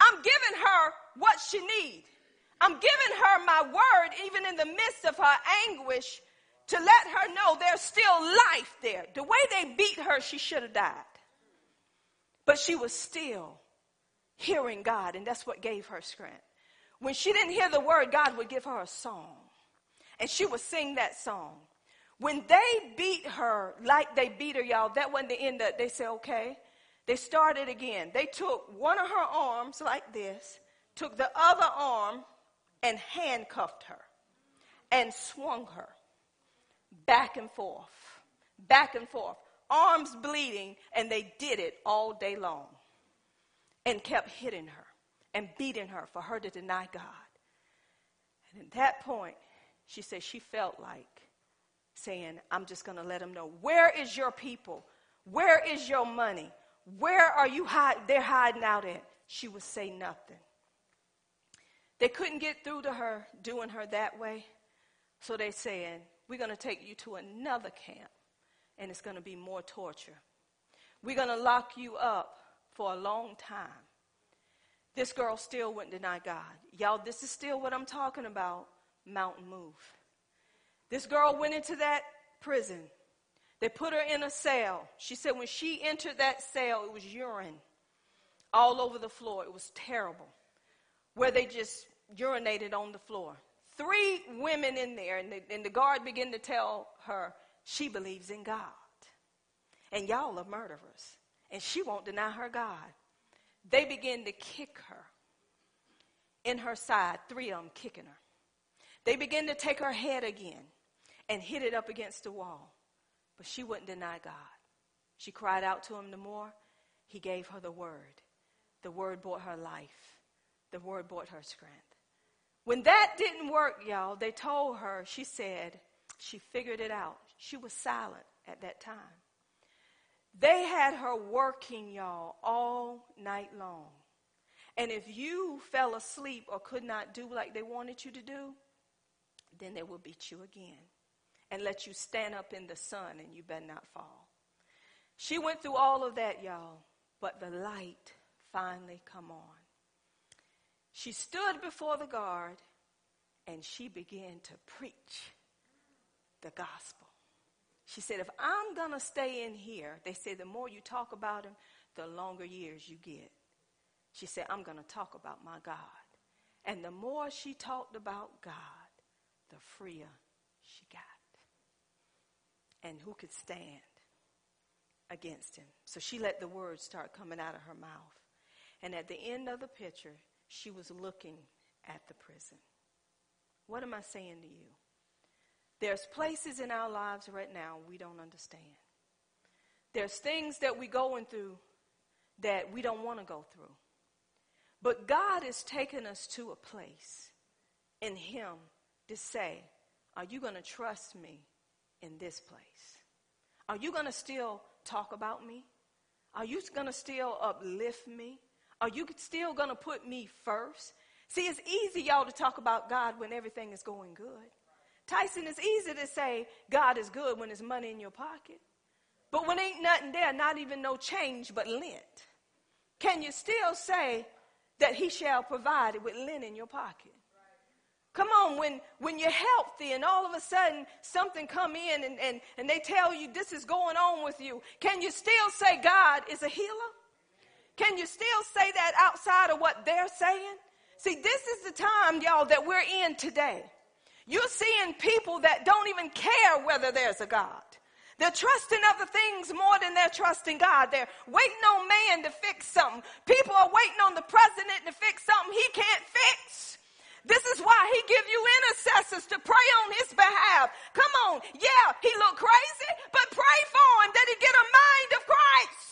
I'm giving her what she needs. I'm giving her my word, even in the midst of her anguish, to let her know there's still life there. The way they beat her, she should have died. But she was still hearing God, and that's what gave her strength. When she didn't hear the word, God would give her a song, and she would sing that song. When they beat her like they beat her, y'all, that wasn't the end of it. They said, okay. They started again. They took one of her arms like this, took the other arm and handcuffed her and swung her back and forth, back and forth, arms bleeding, and they did it all day long and kept hitting her and beating her for her to deny God. And at that point, she said she felt like saying, I'm just going to let them know, where is your people? Where is your money? Where are you hiding? They're hiding out at. She would say nothing. They couldn't get through to her doing her that way. So they saying, We're going to take you to another camp, and it's going to be more torture. We're going to lock you up for a long time. This girl still wouldn't deny God. Y'all, this is still what I'm talking about mountain move. This girl went into that prison. They put her in a cell. She said when she entered that cell, it was urine all over the floor. It was terrible. Where they just urinated on the floor. Three women in there, and the, and the guard began to tell her she believes in God. And y'all are murderers. And she won't deny her God. They begin to kick her in her side, three of them kicking her. They begin to take her head again and hit it up against the wall. But she wouldn't deny God. She cried out to him the more. He gave her the word. The word brought her life. The word brought her strength. When that didn't work, y'all, they told her, she said, she figured it out. She was silent at that time. They had her working, y'all, all night long. And if you fell asleep or could not do like they wanted you to do, then they would beat you again and let you stand up in the sun and you better not fall. She went through all of that, y'all, but the light finally come on. She stood before the guard and she began to preach the gospel. She said, If I'm going to stay in here, they say the more you talk about him, the longer years you get. She said, I'm going to talk about my God. And the more she talked about God, the freer she got. And who could stand against him? So she let the words start coming out of her mouth. And at the end of the picture, she was looking at the prison. What am I saying to you? There's places in our lives right now we don't understand. There's things that we're going through that we don't want to go through. But God is taking us to a place in Him to say, Are you going to trust me in this place? Are you going to still talk about me? Are you going to still uplift me? Are you still going to put me first? See, it's easy, y'all, to talk about God when everything is going good. Tyson, it's easy to say God is good when there's money in your pocket. But when ain't nothing there, not even no change but lint, can you still say that he shall provide it with lint in your pocket? Come on, when, when you're healthy and all of a sudden something come in and, and, and they tell you this is going on with you, can you still say God is a healer? Can you still say that outside of what they're saying? See, this is the time, y'all, that we're in today. You're seeing people that don't even care whether there's a God. They're trusting other things more than they're trusting God. They're waiting on man to fix something. People are waiting on the president to fix something he can't fix. This is why he give you intercessors to pray on his behalf. Come on. Yeah, he look crazy, but pray for him that he get a mind of Christ.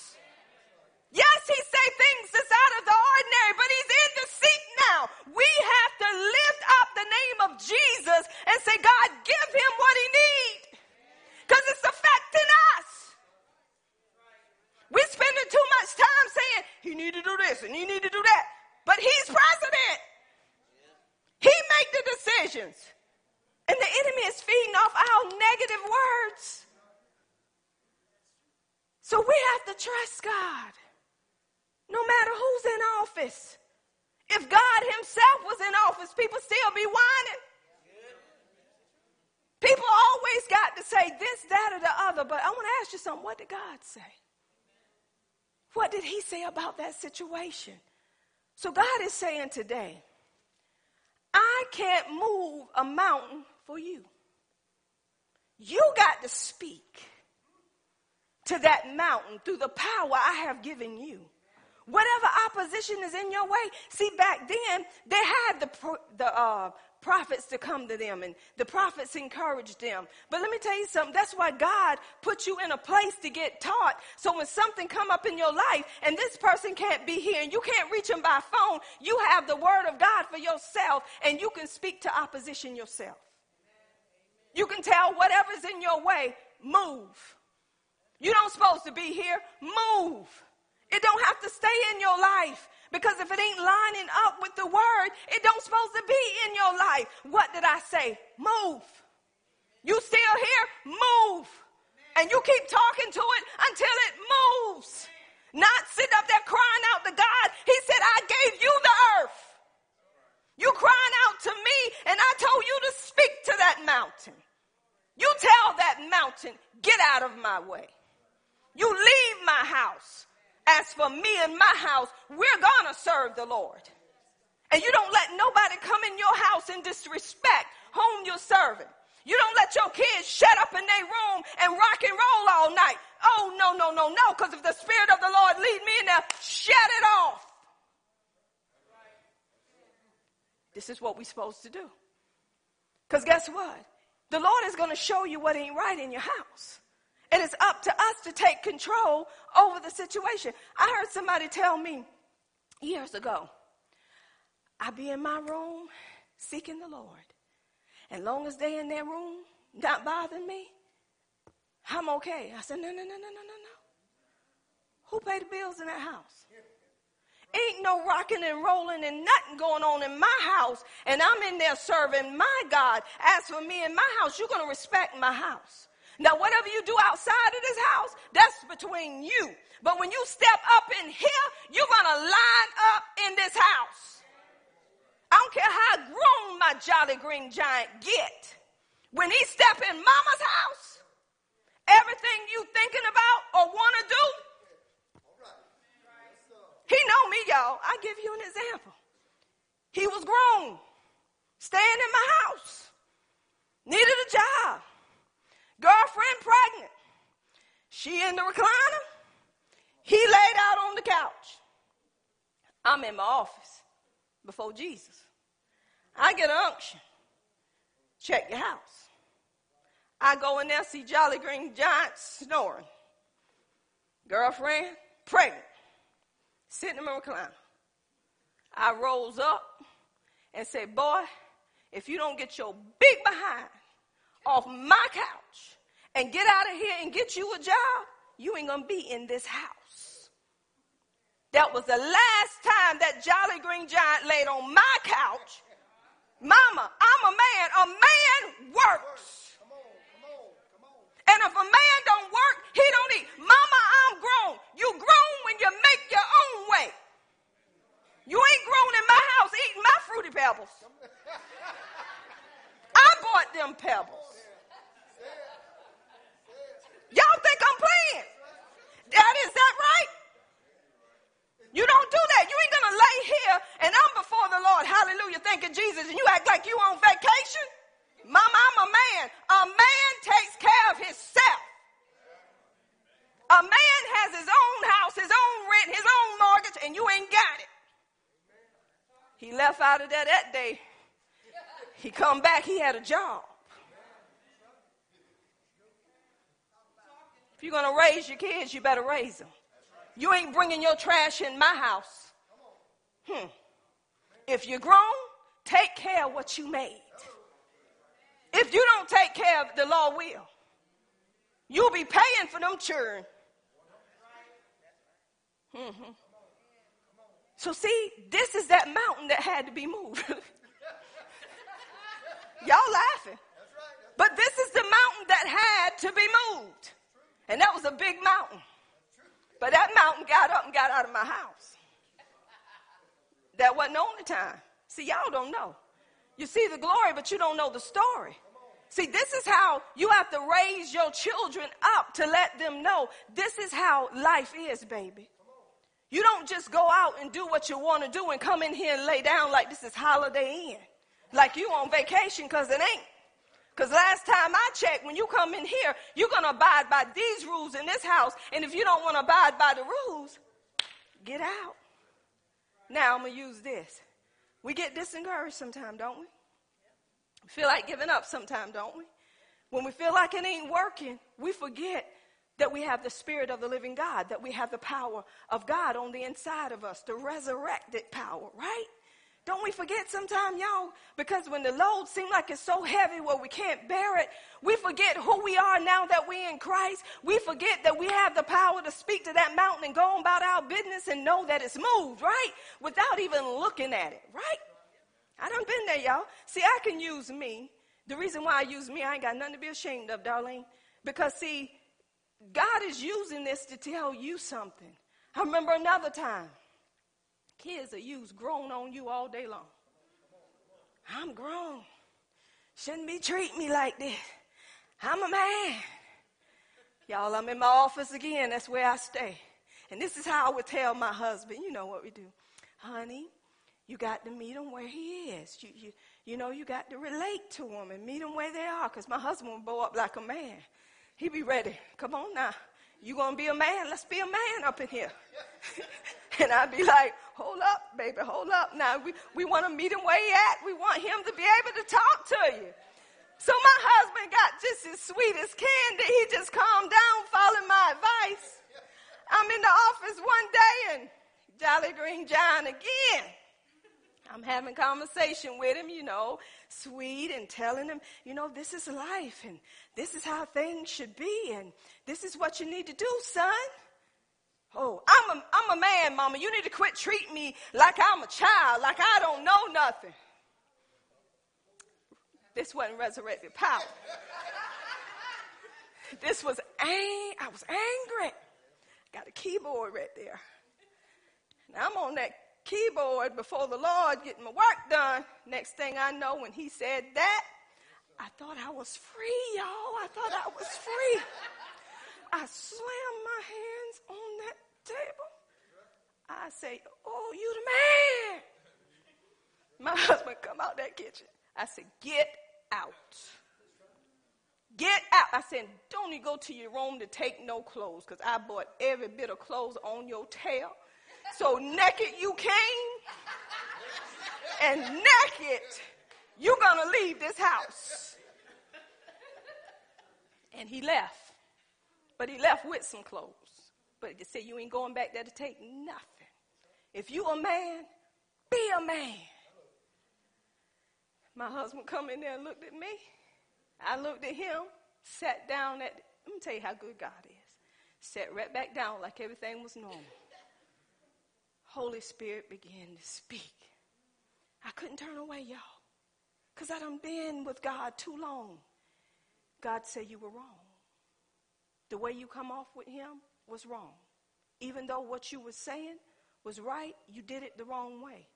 Yes, he say things that's out of the ordinary, but he's in the seat now. We have to lift up the name of Jesus and say, God, give him what he need. Because it's affecting us. We're spending too much time saying, he need to do this and he need to do that. But he's president the decisions. And the enemy is feeding off our negative words. So we have to trust God, no matter who's in office. If God Himself was in office, people still be whining. People always got to say this, that, or the other, but I want to ask you something. What did God say? What did He say about that situation? So God is saying today, I can't move a mountain for you. You got to speak to that mountain through the power I have given you. Whatever opposition is in your way. See, back then, they had the, the uh, prophets to come to them and the prophets encouraged them. But let me tell you something. That's why God put you in a place to get taught. So when something come up in your life and this person can't be here and you can't reach them by phone, you have the word of God for yourself and you can speak to opposition yourself. You can tell whatever's in your way, move. You don't supposed to be here, move. It don't have to stay in your life because if it ain't lining up with the word, it don't supposed to be in your life. What did I say? Move. You still here? Move. And you keep talking to it until it moves. Not sitting up there crying out to God. He said, I gave you the earth. You crying out to me and I told you to speak to that mountain. You tell that mountain, get out of my way. You leave my house. As for me and my house, we're to serve the Lord. And you don't let nobody come in your house and disrespect whom you're serving. You don't let your kids shut up in their room and rock and roll all night. Oh, no, no, no, no, because if the Spirit of the Lord lead me in there, shut it off. This is what we're supposed to do. Because guess what? The Lord is going to show you what ain't right in your house. And it's up to us to take control over the situation. I heard somebody tell me years ago, I be in my room seeking the Lord. And long as they in their room, not bothering me, I'm okay. I said, no, no, no, no, no, no, no. Who paid the bills in that house? Ain't no rocking and rolling and nothing going on in my house, and I'm in there serving my God. As for me in my house, you're going to respect my house. Now, whatever you do outside of this house, that's between you. But when you step up in here, you're going to line up in this house. I don't care how grown my jolly green giant get. When he step in mama's house, everything you thinking about or want to do, he know me, y'all. I give you an example. He was grown, staying in my house, needed a job. Girlfriend pregnant. She in the recliner. He laid out on the couch. I'm in my office before Jesus. I get an unction. Check your house. I go in there, see Jolly Green Giant snoring. Girlfriend, pregnant, sitting in my recliner. I rose up and said, Boy, if you don't get your big behind off my couch and get out of here and get you a job, you ain't gonna be in this house. That was the last time that Jolly Green Giant laid on my couch. Mama, I'm a man. A man works. And if a man don't work, he don't eat. Mama, I'm grown. You grown when you make your own way. You ain't grown in my house eating my fruity pebbles. I bought them pebbles. Y'all think I'm playing? That is that right? You don't do that. You ain't gonna lay here and I'm before the Lord. Hallelujah. Thanking Jesus. And you act like you on vacation. Mama, I'm a man. A man takes care of himself. A man has his own house, his own rent, his own mortgage, and you ain't got it. He left out of there that day. He come back, he had a job. If you're going to raise your kids, you better raise them. You ain't bringing your trash in my house. Hmm. If you're grown, take care of what you made. If you don't take care of the law will, you'll be paying for them children. Mm-hmm. So see, this is that mountain that had to be moved. Y'all laughing. But this is the mountain that had to be moved. And that was a big mountain. But that mountain got up and got out of my house. That wasn't the only time. See, y'all don't know. You see the glory, but you don't know the story. See, this is how you have to raise your children up to let them know this is how life is, baby. You don't just go out and do what you want to do and come in here and lay down like this is Holiday Inn, like you on vacation, because it ain't. Because last time I checked, when you come in here, you're going to abide by these rules in this house. And if you don't want to abide by the rules, get out. Now I'm going to use this. We get discouraged sometimes, don't we? We feel like giving up sometimes, don't we? When we feel like it ain't working, we forget that we have the Spirit of the living God, that we have the power of God on the inside of us, the resurrected power, right? Don't we forget sometimes, y'all? Because when the load seems like it's so heavy where we can't bear it, we forget who we are now that we're in Christ. We forget that we have the power to speak to that mountain and go about our business and know that it's moved, right? Without even looking at it, right? I done been there, y'all. See, I can use me. The reason why I use me, I ain't got nothing to be ashamed of, darling. Because see, God is using this to tell you something. I remember another time. Kids are used grown on you all day long. I'm grown. Shouldn't be treating me like this. I'm a man. Y'all, I'm in my office again. That's where I stay. And this is how I would tell my husband, you know what we do. Honey, you got to meet him where he is. You, you, you know, you got to relate to him and meet him where they are because my husband will blow up like a man. He'd be ready. Come on now. You gonna be a man? Let's be a man up in here. and I'd be like, hold up, baby, hold up. Now we, we want to meet him where he at. We want him to be able to talk to you. So my husband got just as sweet as candy. He just calmed down, following my advice. I'm in the office one day and Jolly Green John again. I'm having conversation with him, you know, sweet and telling him, you know, this is life and this is how things should be and this is what you need to do, son. Oh, I'm a, I'm a man, mama. You need to quit treating me like I'm a child, like I don't know nothing. This wasn't resurrected power. this was ang- I was angry. Got a keyboard right there. Now I'm on that keyboard before the Lord getting my work done. Next thing I know, when he said that, I thought I was free, y'all. I thought I was free. I slammed my hands on table. I say, Oh, you the man. My husband come out that kitchen. I said, Get out. Get out. I said, Don't you go to your room to take no clothes because I bought every bit of clothes on your tail. So naked you came, and naked you're going to leave this house. And he left. But he left with some clothes. But you say you ain't going back there to take nothing. If you a man, be a man. My husband come in there and looked at me. I looked at him, sat down at, let me tell you how good God is. Sat right back down like everything was normal. Holy Spirit began to speak. I couldn't turn away, y'all, because I done been with God too long. God said you were wrong. The way you come off with him was wrong. Even though what you were saying was right, you did it the wrong way.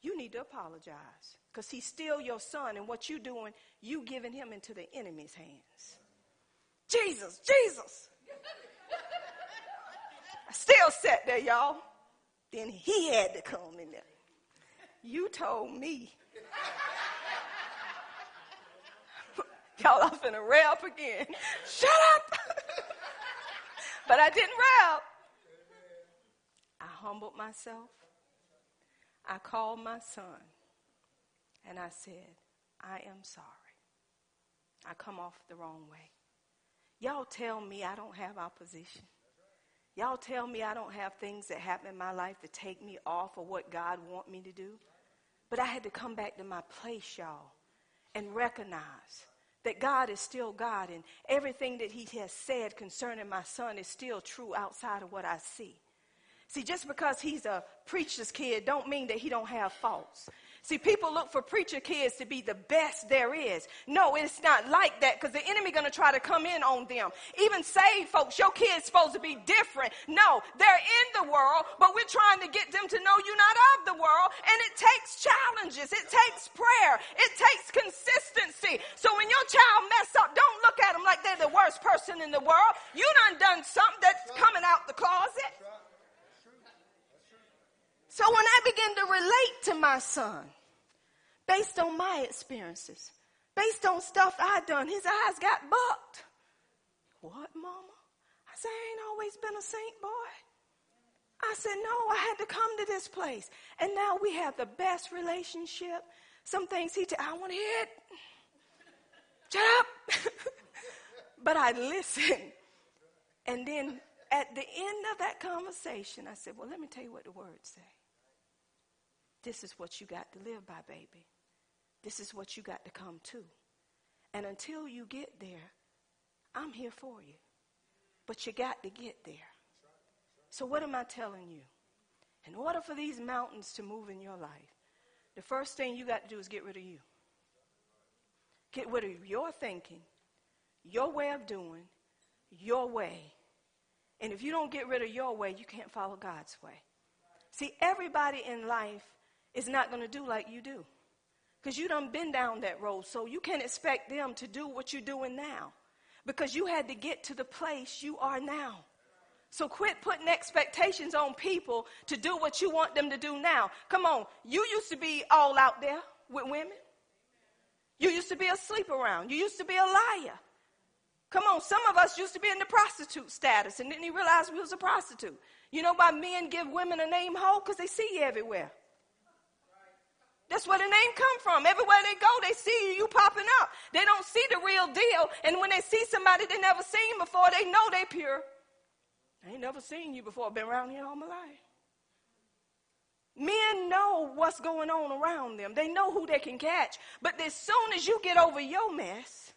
You need to apologize because he's still your son, and what you're doing, you giving him into the enemy's hands. Jesus, Jesus. I still sat there, y'all. Then he had to come in there. You told me. Y'all off in a rap again. Shut up. but I didn't rap. I humbled myself. I called my son and I said, I am sorry. I come off the wrong way. Y'all tell me I don't have opposition. Y'all tell me I don't have things that happen in my life to take me off of what God want me to do. But I had to come back to my place, y'all, and recognize that God is still God and everything that he has said concerning my son is still true outside of what I see. See, just because he's a preacher's kid don't mean that he don't have faults. See, people look for preacher kids to be the best there is. No, it's not like that because the enemy going to try to come in on them. Even saved folks, your kids supposed to be different. No, they're in the world, but we're trying to get them to know you're not of the world. And it takes challenges. It takes prayer. It takes consistency. So when your child mess up, don't look at them like they're the worst person in the world. You done done something that's coming out the closet. So when I begin to relate to my son, based on my experiences, based on stuff I done. His eyes got bucked. What, mama? I said, I ain't always been a saint boy. I said, no, I had to come to this place. And now we have the best relationship. Some things he, t- I want to hear it. Shut up. but I listened. And then at the end of that conversation, I said, well, let me tell you what the words say. This is what you got to live by, baby. This is what you got to come to. And until you get there, I'm here for you. But you got to get there. So, what am I telling you? In order for these mountains to move in your life, the first thing you got to do is get rid of you. Get rid of your thinking, your way of doing, your way. And if you don't get rid of your way, you can't follow God's way. See, everybody in life is not going to do like you do. Because you done been down that road, so you can't expect them to do what you're doing now. Because you had to get to the place you are now. So quit putting expectations on people to do what you want them to do now. Come on, you used to be all out there with women. You used to be a sleep around. You used to be a liar. Come on, some of us used to be in the prostitute status and didn't even realize we was a prostitute. You know why men give women a name hole? Because they see you everywhere. That's where the name come from. Everywhere they go, they see you popping up. They don't see the real deal. And when they see somebody they never seen before, they know they pure. I ain't never seen you before. Been around here all my life. Men know what's going on around them. They know who they can catch. But as soon as you get over your mess,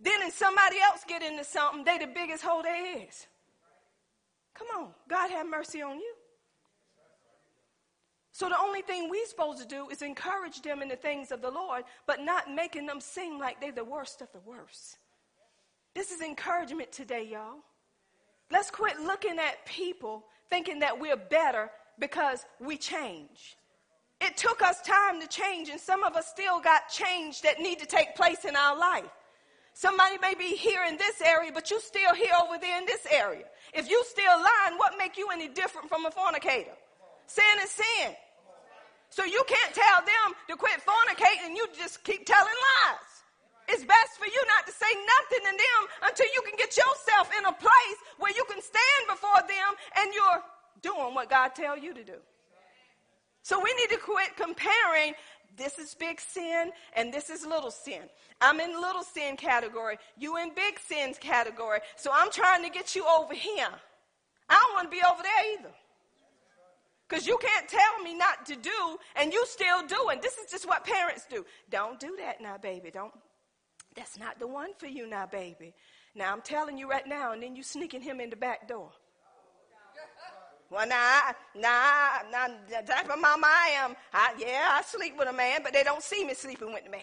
then and somebody else get into something, they the biggest hole there is. Come on, God have mercy on you. So the only thing we're supposed to do is encourage them in the things of the Lord, but not making them seem like they're the worst of the worst. This is encouragement today, y'all. Let's quit looking at people thinking that we're better because we change. It took us time to change, and some of us still got change that need to take place in our life. Somebody may be here in this area, but you still here over there in this area. If you still lying, what make you any different from a fornicator? Sin is sin. So you can't tell them to quit fornicating, you just keep telling lies. It's best for you not to say nothing to them until you can get yourself in a place where you can stand before them and you're doing what God tells you to do. So we need to quit comparing this is big sin and this is little sin. I'm in little sin category. You in big sins category. So I'm trying to get you over here. I don't want to be over there either. Because you can't tell me not to do and you still do. And This is just what parents do. Don't do that now, baby. Don't. That's not the one for you now, baby. Now I'm telling you right now, and then you sneaking him in the back door. Well, nah, nah, nah, the type of mama I am, I, yeah, I sleep with a man, but they don't see me sleeping with the man.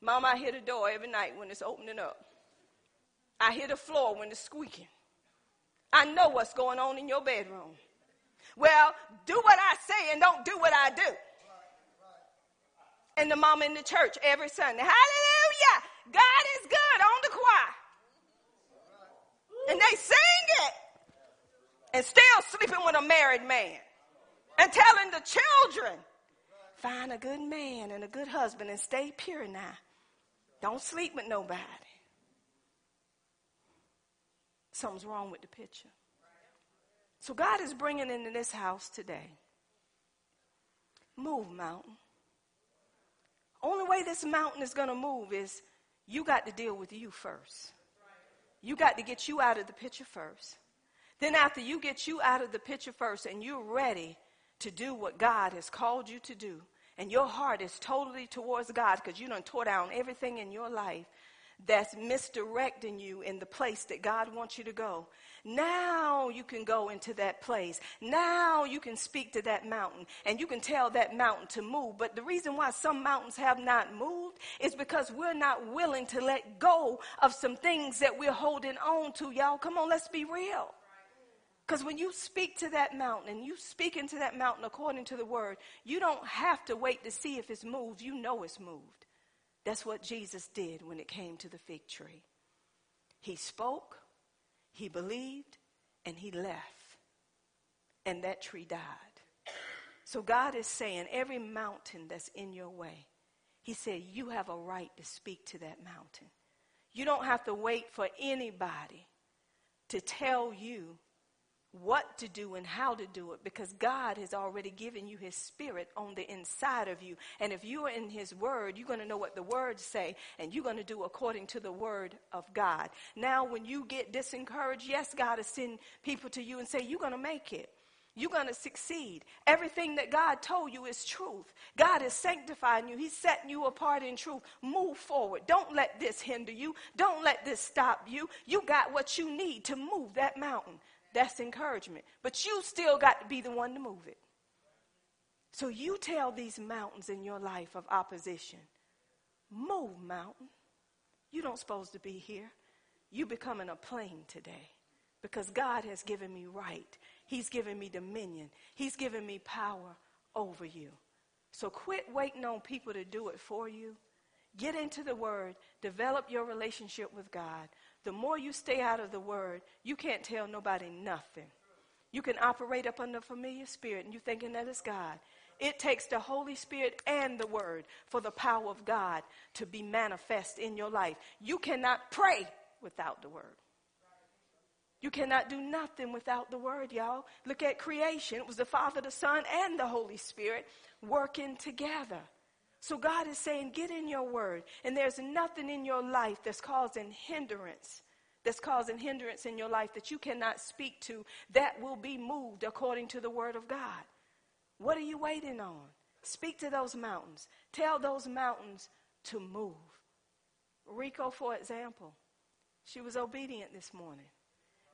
Mama, I hear the door every night when it's opening up. I hear the floor when it's squeaking. I know what's going on in your bedroom. Well, do what I say and don't do what I do. And the mom in the church every Sunday. Hallelujah! God is good on the choir. And they sing it. And still sleeping with a married man. And telling the children, find a good man and a good husband and stay pure now. Don't sleep with nobody. Something's wrong with the picture. So God is bringing into this house today. Move, mountain. Only way this mountain is going to move is you got to deal with you first. You got to get you out of the picture first. Then, after you get you out of the picture first and you're ready to do what God has called you to do, and your heart is totally towards God because you done tore down everything in your life, that's misdirecting you in the place that God wants you to go. Now you can go into that place. Now you can speak to that mountain and you can tell that mountain to move. But the reason why some mountains have not moved is because we're not willing to let go of some things that we're holding on to. Y'all, come on, let's be real. Because when you speak to that mountain and you speak into that mountain according to the word, you don't have to wait to see if it's moved. You know it's moved. That's what Jesus did when it came to the fig tree. He spoke, he believed, and he left. And that tree died. So God is saying, every mountain that's in your way, He said, you have a right to speak to that mountain. You don't have to wait for anybody to tell you what to do and how to do it because God has already given you his spirit on the inside of you. And if you are in his word, you're going to know what the words say and you're going to do according to the word of God. Now, when you get disencouraged, yes, God will send people to you and say, You're going to make it. You're going to succeed. Everything that God told you is truth. God is sanctifying you. He's setting you apart in truth. Move forward. Don't let this hinder you. Don't let this stop you. You got what you need to move that mountain. That's encouragement. But you still got to be the one to move it. So you tell these mountains in your life of opposition, move, mountain. You don't supposed to be here. You becoming a plain today because God has given me right. He's given me dominion. He's given me power over you. So quit waiting on people to do it for you. Get into the word, develop your relationship with God, the more you stay out of the word, you can't tell nobody nothing. You can operate up under familiar spirit and you thinking that is God. It takes the Holy Spirit and the Word for the power of God to be manifest in your life. You cannot pray without the Word. You cannot do nothing without the Word, y'all. Look at creation. It was the Father, the Son, and the Holy Spirit working together. So God is saying, get in your word. And there's nothing in your life that's causing hindrance, that's causing hindrance in your life that you cannot speak to, that will be moved according to the word of God. What are you waiting on? Speak to those mountains. Tell those mountains to move. Rico, for example, she was obedient this morning.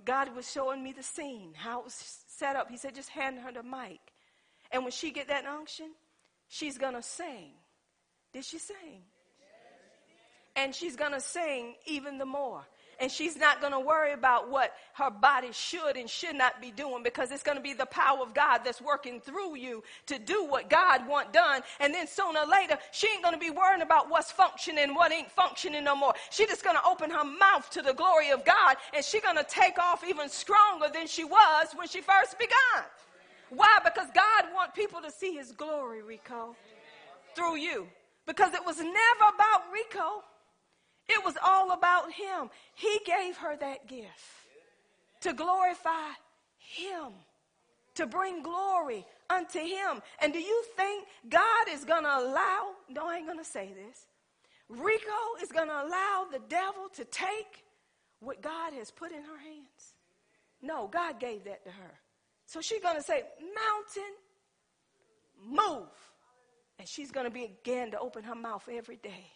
God was showing me the scene, how it was set up. He said, just hand her the mic. And when she get that unction, she's going to sing. Did she sing? And she's going to sing even the more. And she's not going to worry about what her body should and should not be doing because it's going to be the power of God that's working through you to do what God want done. And then sooner or later, she ain't going to be worrying about what's functioning, what ain't functioning no more. She just going to open her mouth to the glory of God and she's going to take off even stronger than she was when she first began. Why? Because God want people to see his glory, Rico, through you. Because it was never about Rico. It was all about him. He gave her that gift to glorify him, to bring glory unto him. And do you think God is going to allow, no, I ain't going to say this. Rico is going to allow the devil to take what God has put in her hands? No, God gave that to her. So she's going to say, Mountain, move. And she's going to begin to open her mouth every day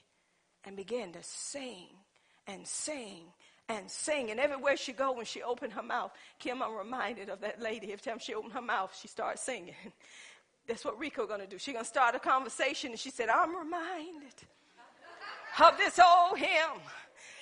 and begin to sing and sing and sing. And everywhere she go, when she opened her mouth, Kim, I'm reminded of that lady. Every time she opened her mouth, she started singing. That's what Rico going to do. She's going to start a conversation, and she said, I'm reminded of this old hymn.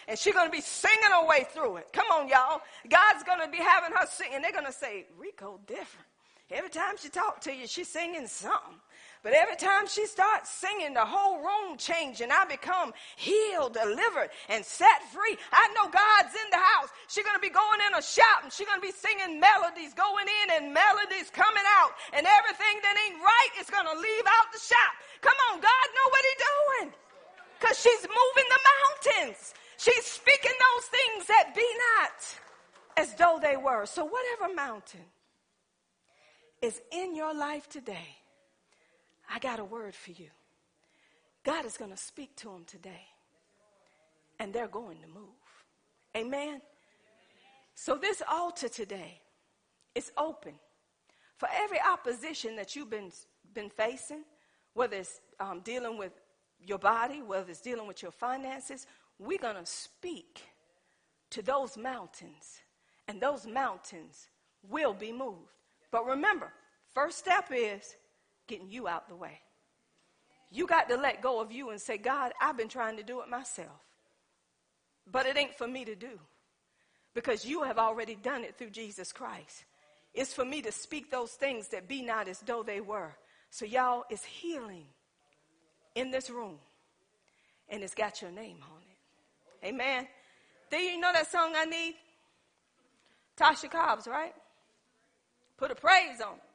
And she's going to be singing her way through it. Come on, y'all. God's going to be having her sing. And they're going to say, Rico different. Every time she talk to you, she's singing something. But every time she starts singing, the whole room changes and I become healed, delivered, and set free. I know God's in the house. She's going to be going in a shout and she's going to be singing melodies, going in and melodies coming out. And everything that ain't right is going to leave out the shop. Come on, God know what he's doing. Because she's moving the mountains. She's speaking those things that be not as though they were. So whatever mountain is in your life today, I got a word for you. God is going to speak to them today, and they're going to move. Amen. So, this altar today is open for every opposition that you've been, been facing, whether it's um, dealing with your body, whether it's dealing with your finances, we're going to speak to those mountains, and those mountains will be moved. But remember, first step is getting you out the way. You got to let go of you and say, God, I've been trying to do it myself. But it ain't for me to do because you have already done it through Jesus Christ. It's for me to speak those things that be not as though they were. So, y'all, it's healing in this room, and it's got your name on it. Amen. Do you know that song I need? Tasha Cobbs, right? Put a praise on it.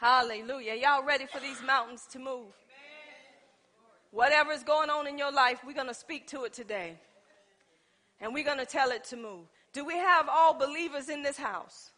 Hallelujah. Y'all ready for these mountains to move? Whatever is going on in your life, we're going to speak to it today. And we're going to tell it to move. Do we have all believers in this house?